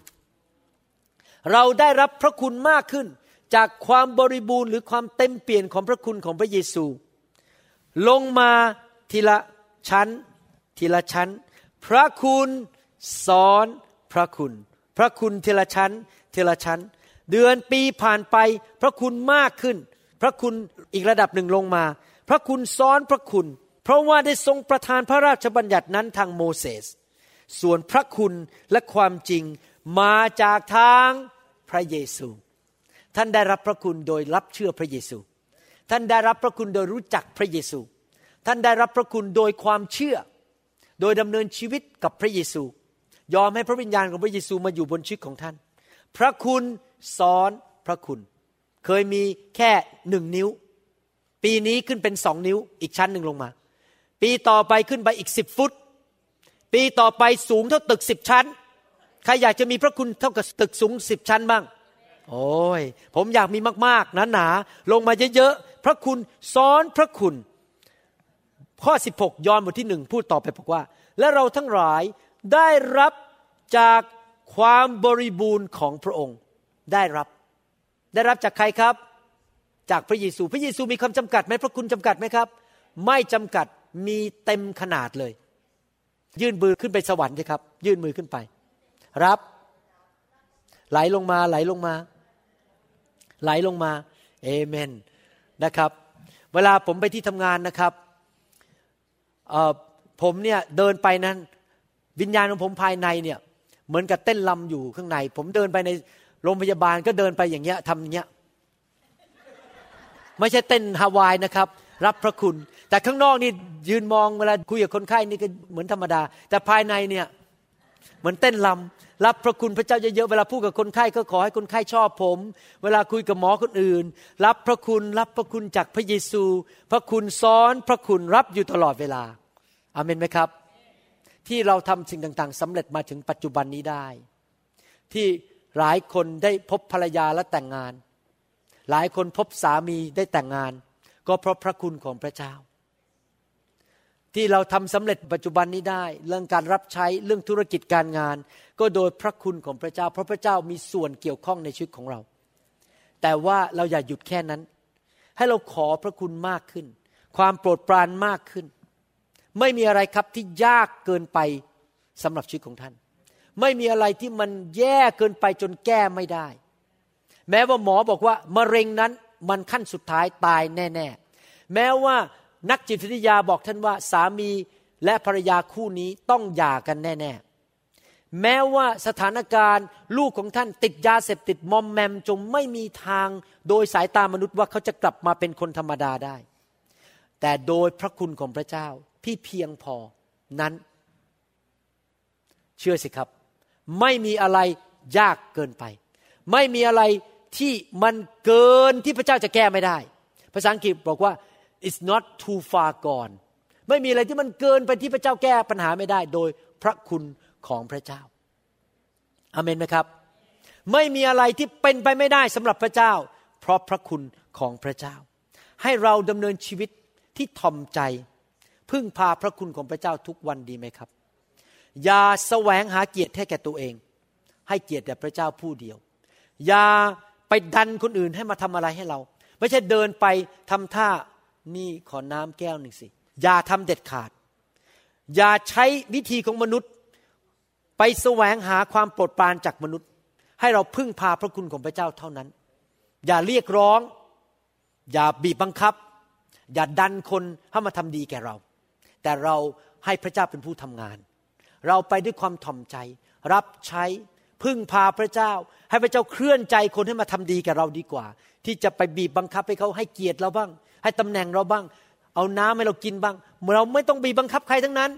S1: เราได้รับพระคุณมากขึ้น จากความบริบูรณ์หรือความเต็มเปลี่ยนของพระคุณของพระเยซู ลงมาทีละชั้น ทีละชั้น พระคุณสอนพระคุณ พระคุณทีละชั้น ทีละชั้น เดือนปีผ่านไป พระคุณมากขึ้น พระคุณอีกระดับหนึ่งลงมา พระคุณซ้อนพระคุณ เพราะว่าได้ทรงประทานพระราชบัญญัตินั้นทางโมเสส ส่วนพระคุณและความจริงมาจากทางพระเยซู ท่านได้รับพระคุณโดยรับเชื่อพระเยซู ท่านได้รับพระคุณโดยรู้จักพระเยซู ท่านได้รับพระคุณโดยความเชื่อ โดยดำเนินชีวิตกับพระเยซู ยอมให้พระวิญญาณของพระเยซูมาอยู่บนชีวิตของท่าน พระคุณ สอนพระคุณ เคยมีแค่หนึ่งนิ้ว ปีนี้ขึ้นเป็นสองนิ้วอีกชั้นหนึ่งลงมา ปีต่อไปขึ้นไปอีกสิบฟุต ปีต่อไปสูงเท่าตึกสิบชั้น ใครอยากจะมีพระคุณเท่ากับตึกสูงสิบชั้นบ้าง โอ้ย ผมอยากมีมากๆหนาๆลงมาเยอะๆพระคุณซ้อนพระคุณข้อ 16 ยอห์นบทที่หนึ่งพูดต่อไปบอกว่า และเราทั้งหลายได้รับจากความบริบูรณ์ของพระองค์ ได้รับ ได้รับจากใครครับ จากพระเยซู พระเยซูมีคำจำกัดไหมพระคุณจำกัดไหมครับ ไม่จำกัดมีเต็มขนาดเลย ยื่นมือขึ้นไปสวรรค์สิครับ ยื่นมือขึ้นไป รับ ไหลลงมาไหลลงมา ไหลลงมาเอเมนนะครับ เวลาผมไปที่ทำงานนะครับผมเนี่ยเดินไปนั้น วิญญาณของผมภายในเนี่ยเหมือนกับเต้นลำอยู่ข้างใน ผมเดินไปใน โรงพยาบาลก็เดินไปอย่างเงี้ยทำอย่างเงี้ยไม่ใช่เต้นฮาวายนะครับ รับพระคุณ แต่ข้างนอกนี่ยืนมองเวลาคุยกับคนไข้นี่ก็เหมือนธรรมดา แต่ภายในเนี่ยเหมือนเต้นลำรับพระคุณพระเจ้าเยอะๆเวลาพูดกับคนไข้ก็ขอให้คนไข้ชอบผม เวลาคุยกับหมอคนอื่น รับพระคุณรับพระคุณจากพระเยซู พระคุณซ้อนพระคุณรับอยู่ตลอดเวลาอาเมนไหมครับ ที่เราทำสิ่งต่างๆสำเร็จมาถึงปัจจุบันนี้ได้ ที่ หลายคนได้พบภรรยาและแต่งงาน หลายคนพบสามีได้แต่งงาน ก็เพราะพระคุณของพระเจ้า ที่เราทำสำเร็จปัจจุบันนี้ได้ เรื่องการรับใช้เรื่องธุรกิจการงาน ก็โดยพระคุณของพระเจ้า เพราะพระเจ้ามีส่วนเกี่ยวข้องในชีวิตของเรา แต่ว่าเราอย่าหยุดแค่นั้น ให้เราขอพระคุณมากขึ้น ความโปรดปรานมากขึ้น ไม่มีอะไรครับที่ยากเกินไปสำหรับชีวิตของท่าน ไม่มีอะไรที่มันแย่เกินไปจนแก้ไม่ได้ แม้ว่าหมอบอกว่ามะเร็งนั้นมันขั้นสุดท้ายตายแน่ ๆ แม้ว่านักจิตวิทยาบอกท่านว่าสามีและภรรยาคู่นี้ต้องหย่ากันแน่ ๆ แม้ว่าสถานการณ์ลูกของท่านติดยาเสพติดมอมแมมจงไม่มีทางโดยสายตามนุษย์ว่าเขาจะกลับมาเป็นคนธรรมดาได้ แต่โดยพระคุณของพระเจ้าที่เพียงพอนั้น เชื่อสิครับ ไม่มีอะไรยากเกินไป ไม่มีอะไรที่มันเกินที่พระเจ้าจะแก้ไม่ได้ ภาษาอังกฤษบอกว่า it's not too far gone ไม่มีอะไรที่มันเกินไปที่พระเจ้าแก้ปัญหาไม่ได้ โดยพระคุณของพระเจ้าอเมนไหมครับ ไม่มีอะไรที่เป็นไปไม่ได้สำหรับพระเจ้า เพราะพระคุณของพระเจ้า ให้เราดำเนินชีวิตที่ทอมใจ พึ่งพาพระคุณของพระเจ้าทุกวันดีไหมครับ อย่าแสวงหาเกียรติให้แก่ตัวเอง ให้เกียรติแด่พระเจ้าผู้เดียว อย่าไปดันคนอื่นให้มาทำอะไรให้เรา ไม่ใช่เดินไปทำท่านี่ขอน้ำแก้วหนึ่งสิ อย่าทำเด็ดขาด อย่าใช้วิธีของมนุษย์ ไปแสวงหาความโปรดปรานจากมนุษย์ ให้เราพึ่งพาพระคุณของพระเจ้าเท่านั้น อย่าเรียกร้อง อย่าบีบบังคับ อย่าดันคนให้มาทำดีแก่เรา แต่เราให้พระเจ้าเป็นผู้ทำงาน เราไปด้วยความถ่อมใจ รับใช้พึ่งพาพระเจ้า ให้พระเจ้าเคลื่อนใจคนให้มาทำดีกับเราดีกว่า ที่จะไปบีบบังคับให้เขาให้เกียรติเราบ้าง ให้ตำแหน่งเราบ้าง เอาน้ำให้เรากินบ้างเราไม่ต้องบีบบังคับใครทั้งนั้น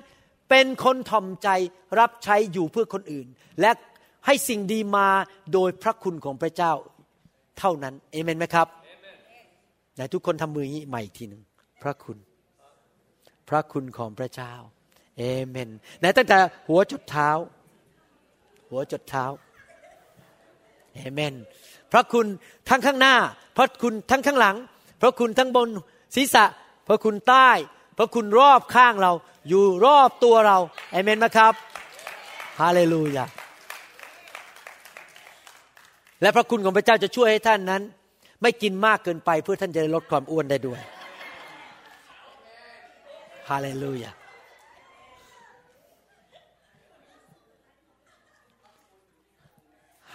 S1: เป็นคนถ่อมใจรับใช้อยู่เพื่อคนอื่น และให้สิ่งดีมาโดยพระคุณของพระเจ้าเท่านั้นเอเมนไหมครับแต่ทุกคนทำมือนี้ใหม่ทีหนึ่งพระคุณ พระคุณของพระเจ้า เอเมนไหนตั้งแต่หัวจุดเท้า หัวจุดเท้าเอเมนพระคุณทั้งข้างหน้า พระคุณทั้งข้างหลัง พระคุณทั้งบนศีรษะ พระคุณใต้ พระคุณรอบข้างเรา อยู่รอบตัวเราเอเมนไหมครับฮาเลลูยาและพระคุณของพระเจ้าจะช่วยให้ท่านนั้น ไม่กินมากเกินไปเพื่อท่านจะลดความอ้วนได้ด้วยฮาเลลูยา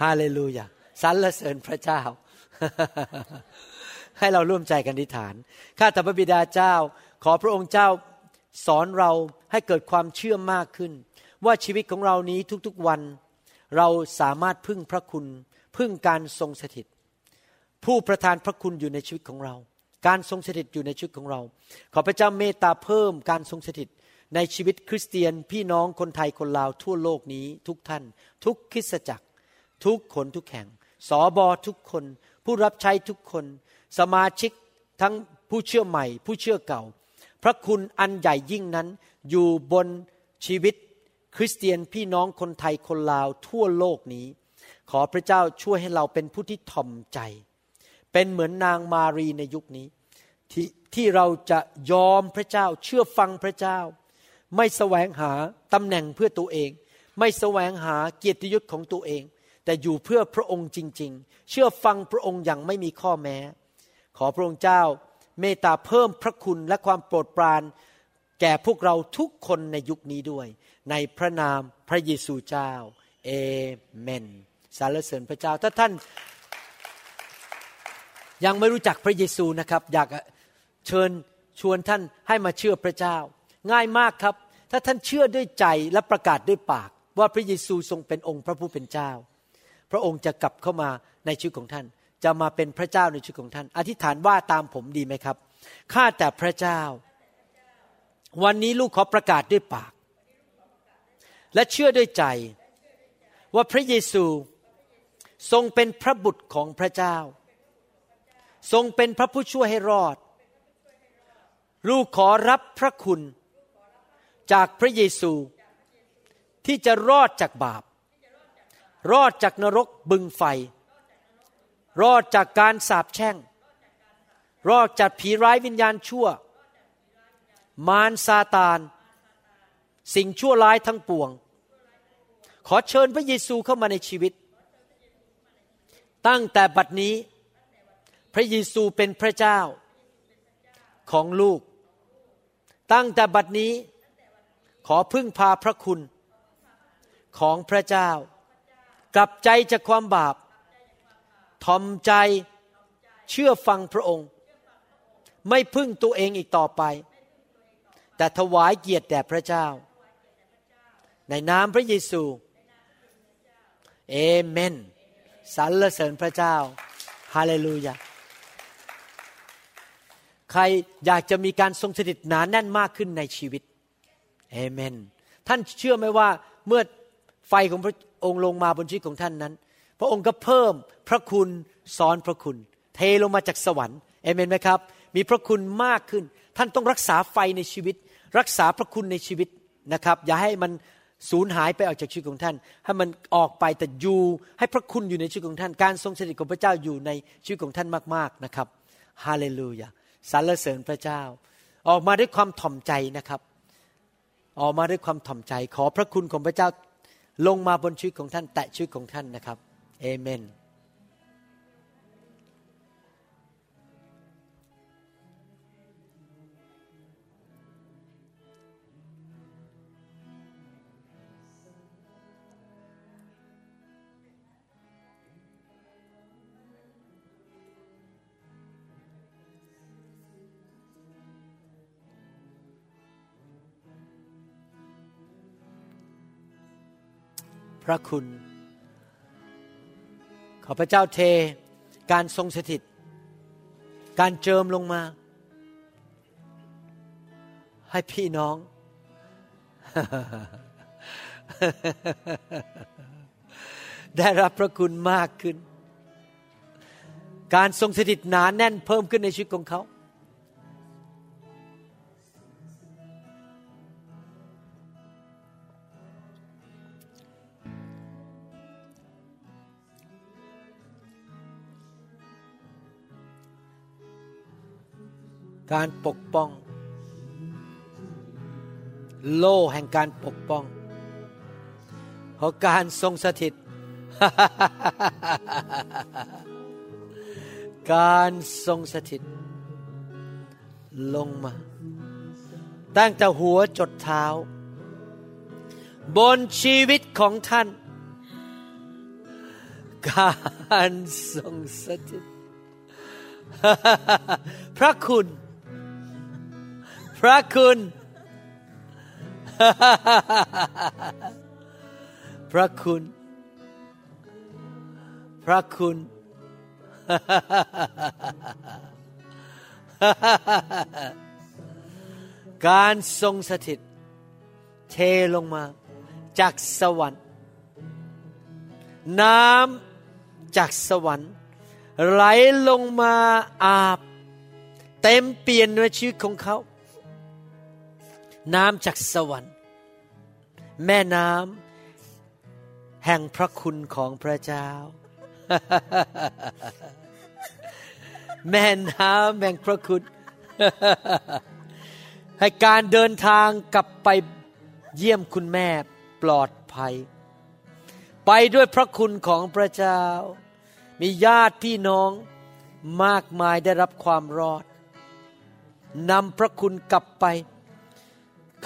S1: ฮาเลลูยาสรรเสริญพระเจ้า ให้เราร่วมใจกันอธิษฐาน ข้าแต่พระบิดาเจ้า ขอพระองค์เจ้าสอนเราให้เกิดความเชื่อมากขึ้น ว่าชีวิตของเรานี้ทุกๆวัน เราสามารถพึ่งพระคุณ พึ่งการทรงสถิต ผู้ประทานพระคุณอยู่ในชีวิตของเรา การทรงสถิตอยู่ในชีวิตของเรา ขอพระเจ้าเมตตาเพิ่มการทรงสถิตในชีวิตคริสเตียนพี่น้องคนไทยคนลาวทั่วโลกนี้ทุกท่าน ทุกคริสตจักร ทุกคนทุกแห่งสอบอทุกคน ผู้รับใช้ทุกคน สมาชิกทั้งผู้เชื่อใหม่ ผู้เชื่อเก่า พระคุณอันใหญ่ยิ่งนั้น อยู่บนชีวิต คริสเตียนพี่น้องคนไทยคนลาวทั่วโลกนี้ ขอพระเจ้าช่วยให้เราเป็นผู้ที่ถ่อมใจ เป็นเหมือนนางมารีในยุคนี้ ทที่เราจะยอมพระเจ้าเชื่อฟังพระเจ้า ไม่แสวงหาตำแหน่งเพื่อตัวเอง ไม่แสวงหาเกียรติยศของตัวเอง แต่อยู่เพื่อพระองค์จริง ๆ เชื่อฟังพระองค์อย่างไม่มีข้อแม้ ขอพระองค์เจ้าเมตตาเพิ่มพระคุณและความโปรดปราน แก่พวกเราทุกคนในยุคนี้ด้วย ในพระนามพระเยซูเจ้า เอเมนสรรเสริญพระเจ้า ถ้าท่าน ยังไม่รู้จักพระเยซูนะครับ อยากเชิญชวนท่านให้มาเชื่อพระเจ้า ง่ายมากครับ ถ้าท่านเชื่อด้วยใจและประกาศด้วยปาก ว่าพระเยซูทรงเป็นองค์พระผู้เป็นเจ้า พระองค์จะกลับเข้ามาในชีวิตของท่าน จะมาเป็นพระเจ้าในชีวิตของท่าน อธิษฐานว่าตามผมดีไหมครับ ข้าแต่พระเจ้า วันนี้ลูกขอประกาศด้วยปาก และเชื่อด้วยใจ ว่าพระเยซูทรงเป็นพระบุตรของพระเจ้า ทรงเป็นพระผู้ช่วยให้รอด ลูกขอรับพระคุณ จากพระเยซูที่จะรอดจากบาป รอดจากนรกบึงไฟ รอดจากการสาปแช่ง รอดจากผีร้ายวิญญาณชั่ว มารซาตาน สิ่งชั่วร้ายทั้งปวง ขอเชิญพระเยซูเข้ามาในชีวิต ตั้งแต่บัดนี้ พระเยซูเป็นพระเจ้า ของลูก ตั้งแต่บัดนี้ ขอพึ่งพาพระคุณของพระเจ้า กลับใจจากความบาปทอมใจเชื่อฟังพระองค์ ไม่พึ่งตัวเองอีกต่อไป แต่ถวายเกียรติแด่พระเจ้า ในนามพระเยซูเอเมนสรรเสริญพระเจ้าฮาเลลูยาใครอยากจะมีการทรงสถิตหนานแน่นมากขึ้นในชีวิตเอเมน ท่านเชื่อไหมว่าเมื่อไฟของพระ องค์ลงมาบนชีวิตของท่านนั้น พระองค์ก็เพิ่มพระคุณสอนพระคุณ เทลงมาจากสวรรค์เอเมนไหมครับ มีพระคุณมากขึ้น ท่านต้องรักษาไฟในชีวิต รักษาพระคุณในชีวิตนะครับ อย่าให้มันสูญหายไปออกจากชีวิตของท่าน ให้มันออกไปแต่อยู่ให้พระคุณอยู่ในชีวิตของท่าน การทรงสถิตของพระเจ้าอยู่ในชีวิตของท่านมากๆนะครับฮาเลลูยาสรรเสริญพระเจ้า ออกมาด้วยความถ่อมใจนะครับ ออกมาด้วยความถ่อมใจ ขอพระคุณของพระเจ้า ลงมาบนชีวิตของท่านแตะชีวิตของท่านนะครับเอเมน พระคุณ ขอพระเจ้าเทการทรงสถิต การเจิมลงมา ให้พี่น้อง ได้รับพระคุณมากขึ้น การทรงสถิตหนานแน่นเพิ่มขึ้นในชีวิตของเขา การปกป้อง โล่แห่งการปกป้องเพราะการทรงสถิต การทรงสถิต ลงมา ตั้งแต่หัวจดเท้า บนชีวิตของท่าน การทรงสถิต พระคุณ พระคุณ พระคุณ พระคุณ การทรงสถิต เทลงมา จากสวรรค์ น้ำจากสวรรค์ ไหลลงมาอาบ เต็มเปลี่ยนในชีวิตของเขา น้ำจากสวรรค์ แม่น้ำแห่งพระคุณของพระเจ้า แม่น้ำแห่งพระคุณ ให้การเดินทางกลับไปเยี่ยมคุณแม่ปลอดภัย ไปด้วยพระคุณของพระเจ้า มีญาติพี่น้องมากมายได้รับความรอดนำพระคุณกลับไป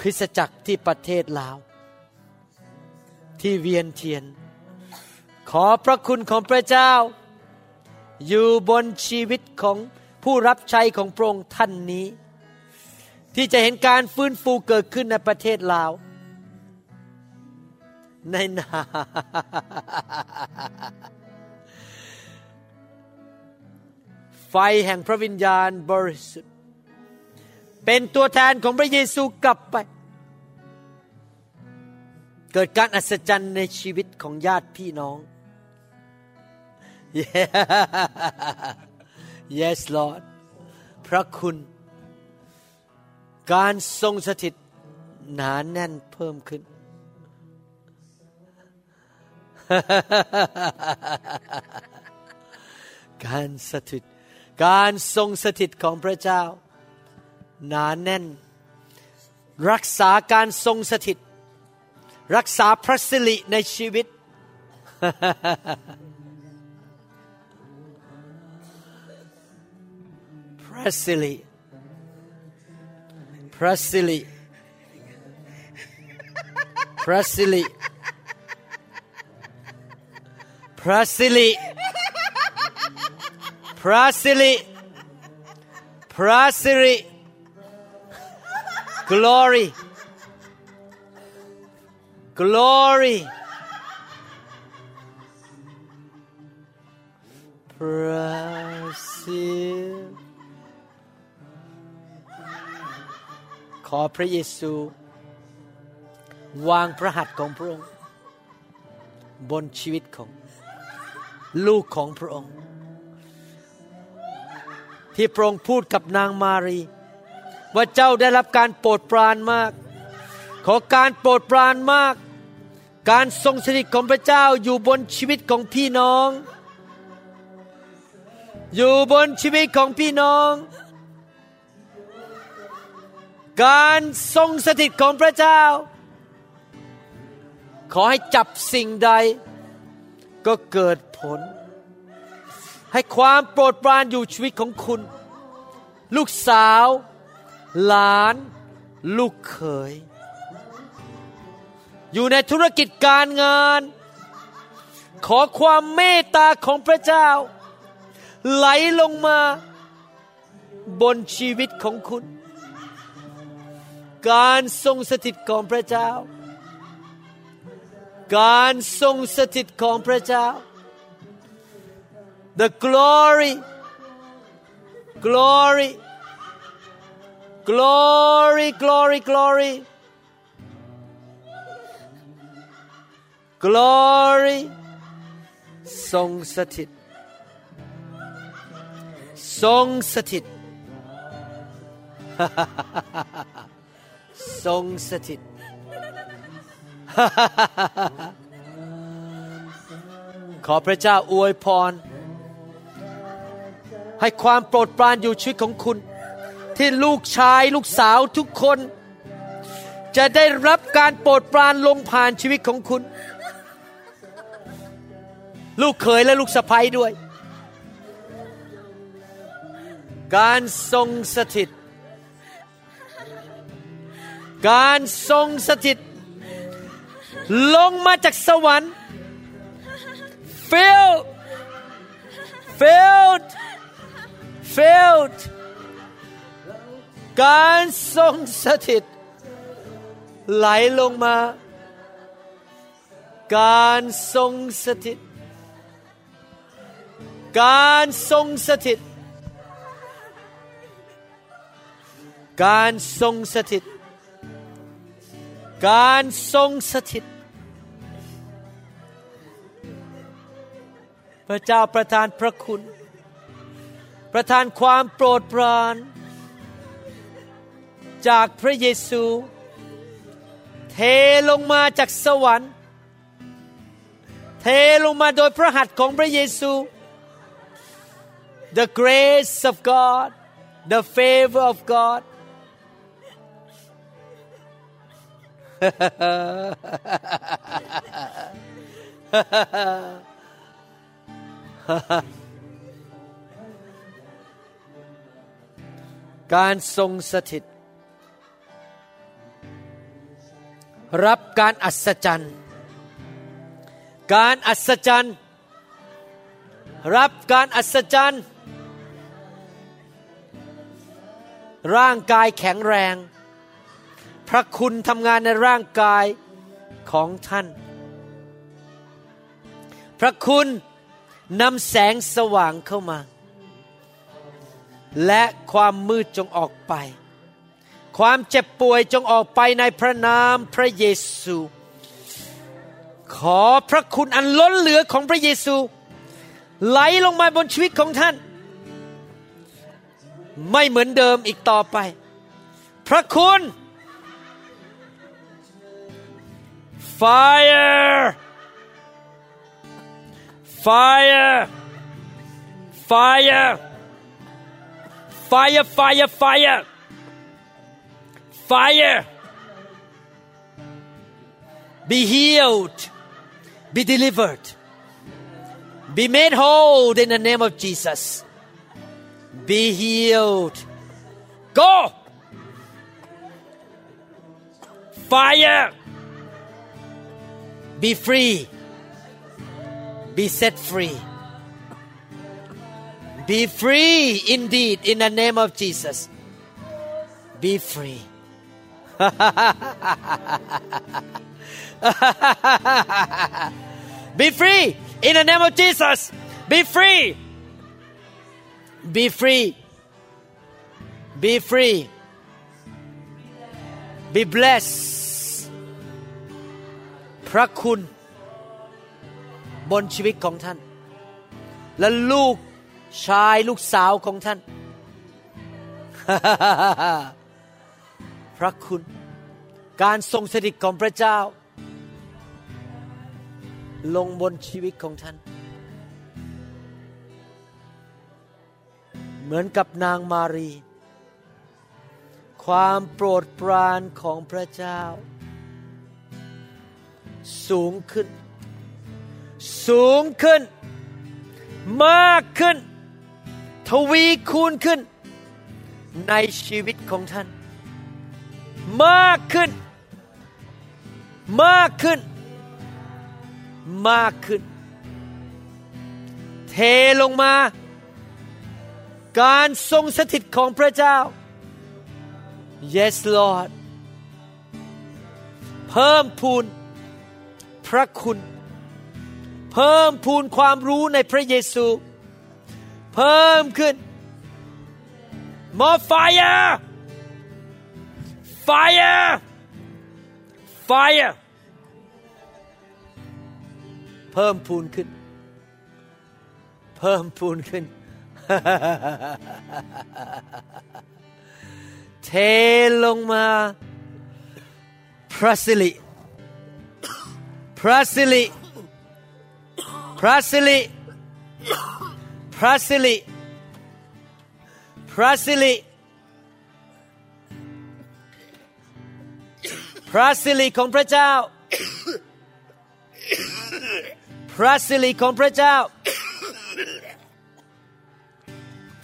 S1: คริสตจักรที่ประเทศลาว ที่เวียนเทียน ขอพระคุณของพระเจ้า อยู่บนชีวิตของผู้รับใช้ของพระองค์ท่านนี้ ที่จะเห็นการฟื้นฟูเกิดขึ้นในประเทศลาว ในนาไฟแห่งพระวิญญาณบริสุทธิ เป็นตัวแทนของพระเยซูกลับไป เกิดการอัศจรรย์ในชีวิตของญาติพี่น้อง yes Lord พระคุณ การทรงสถิตหนานแน่นเพิ่มขึ้น การสถิต การทรงสถิตของพระเจ้า หนาแน่น รักษาการทรงสถิต รักษาพระสิริในชีวิต พระสิริพระสิริพระสิริพระสิริพระสิริพระสิริ glory glory พระสิขอพระเยซู วางพระหัตถ์ของพระองค์ บนชีวิตของ ลูกของพระองค์ ที่พระองค์พูดกับนางมารี ว่าเจ้าได้รับการโปรดปรานมาก ขอการโปรดปรานมาก การทรงสถิตของพระเจ้าอยู่บนชีวิตของพี่น้อง อยู่บนชีวิตของพี่น้อง การทรงสถิตของพระเจ้า ขอให้จับสิ่งใด ก็เกิดผล ให้ความโปรดปรานอยู่ชีวิตของคุณ ลูกสาว หลานลูกเขย อยู่ในธุรกิจการงาน ขอความเมตตาของพระเจ้า ไหลลงมาบนชีวิตของคุณ การทรงสถิตของพระเจ้า การทรงสถิตของพระเจ้า the glory glory glory glory glory glory ทรงสถิต ทรงสถิต ทรงสถิต ขอพระเจ้าอวยพร ให้ความโปรดปรานอยู่ชีวิตของคุณ ที่ลูกชายลูกสาวทุกคน จะได้รับการโปรดปรานลงผ่านชีวิตของคุณ ลูกเขยและลูกสะใภ้ด้วย การทรงสถิต การทรงสถิต ลงมาจากสวรรค์ filled filled filled การทรงสถิต ไหลลงมา การทรงสถิต การทรงสถิต การทรงสถิต การทรงสถิต พระเจ้าประทานพระคุณ ประทานความโปรดปราน จากพระเยซู เทลงมาจากสวรรค์ เทลงมาโดยพระหัตถ์ของพระเยซู the grace of God the favor of God การทรงสถิต รับการอัศจรรย์ การอัศจรรย์ รับการอัศจรรย์ ร่างกายแข็งแรง พระคุณทำงานในร่างกายของท่าน พระคุณนำแสงสว่างเข้ามา และความมืดจงออกไป ความเจ็บป่วยจงออกไปในพระนามพระเยซู ขอพระคุณอันล้นเหลือของพระเยซู ไหลลงมาบนชีวิตของท่าน ไม่เหมือนเดิมอีกต่อไป พระคุณ fire fire fire fire fire fire fire. Be healed. Be delivered. Be made whole in the name of Jesus. Be healed. Go. Fire. Be free. Be set free. Be free indeed in the name of Jesus. Be free be free in the name of Jesus be free be free be free be blessed พระคุณบนชีวิตของท่าน และลูกชายลูกสาวของท่าน ระคุณ การทรงสถิตของพระเจ้า ลงบนชีวิตของท่าน เหมือนกับนางมารี ความโปรดปรานของพระเจ้า สูงขึ้น สูงขึ้น มากขึ้น ทวีคูณขึ้นในชีวิตของท่าน มากขึ้น มากขึ้น มากขึ้น เทลงมา การทรงสถิตของพระเจ้า Yes Lord เพิ่มพูนพระคุณ เพิ่มพูนความรู้ในพระเยซู เพิ่มขึ้น more fire fire fire เพิ่มพูนขึ้น เพิ่มพูนขึ้น เทลงมา พระสิริ พระสิริ พระสิริ พระสิริ พระสิริ พระสิริของพระเจ้า พระสิริของพระเจ้า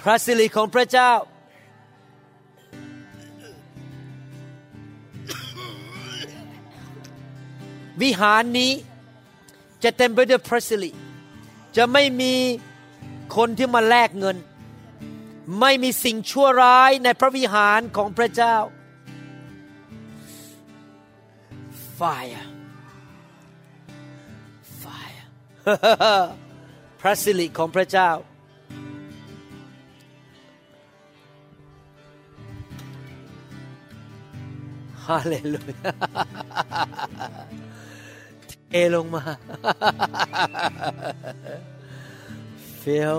S1: พระสิริของพระเจ้า วิหารนี้จะเต็มไปด้วยพระสิริ จะไม่มีคนที่มาแลกเงิน ไม่มีสิ่งชั่วร้ายในพระวิหารของพระเจ้า fire fire พระสิริของพระเจ้า ฮาเลลูยาเทลงมา feel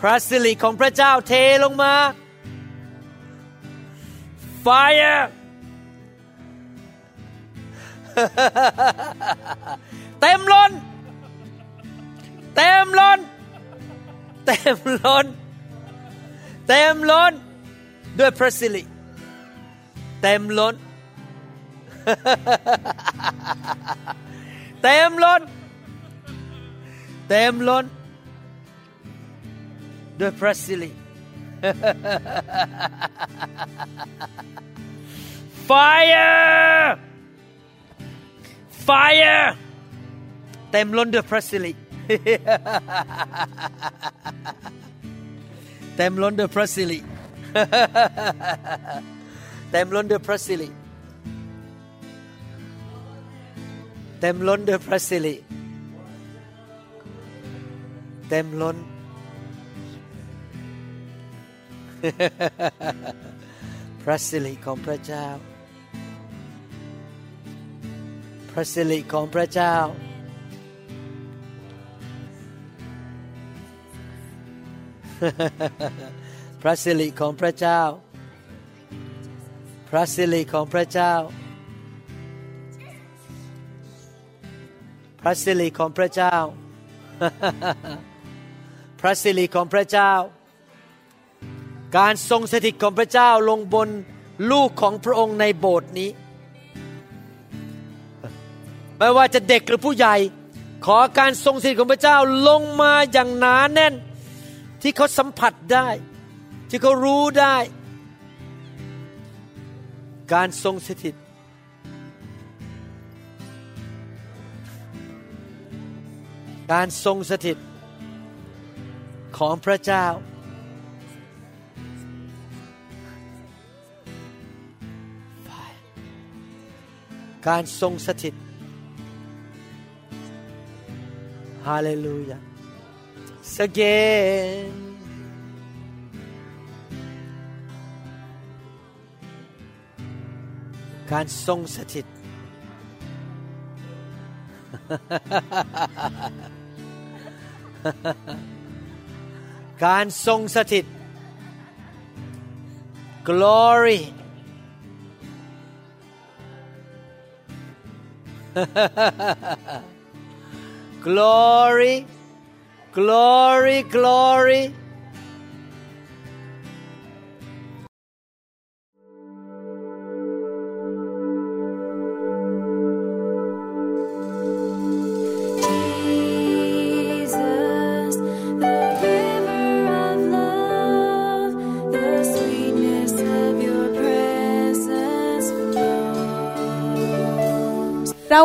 S1: พระสิริของพระเจ้าเทลงมา fire เต็มล้น เต็มล้น เต็มล้น เต็มล้น ด้วยพระสิริเต็มล้น เต็มล้น เต็มล้นด้วยพระสิริ fire fire เต็มล้นด้วยพระสิริ เต็มล้นพระสิล้นด้วยพระสิริเต็มล้นด้วยพระสิริเต็มล้น พระสิริของพระเจ้า พระสิริของพระเจ้า พระสิริของพระเจ้า พระสิริของพระเจ้าพระสิริของพระเจ้า พระสิริของพระเจ้า การทรงสถิตของพระเจ้าลงบนลูกของพระองค์ในโบสถ์นี้ ไม่ว่าจะเด็กหรือผู้ใหญ่ ขอการทรงสถิตของพระเจ้าลงมาอย่างหนาแน่น ที่เขาสัมผัสได้ ที่เขารู้ได้ การทรงสถิตการทรงสถิต ของพระเจ้า การทรงสถิตฮาเลลูยาสเกนการทรงสถิต การทรงสถิต glory glory glory glory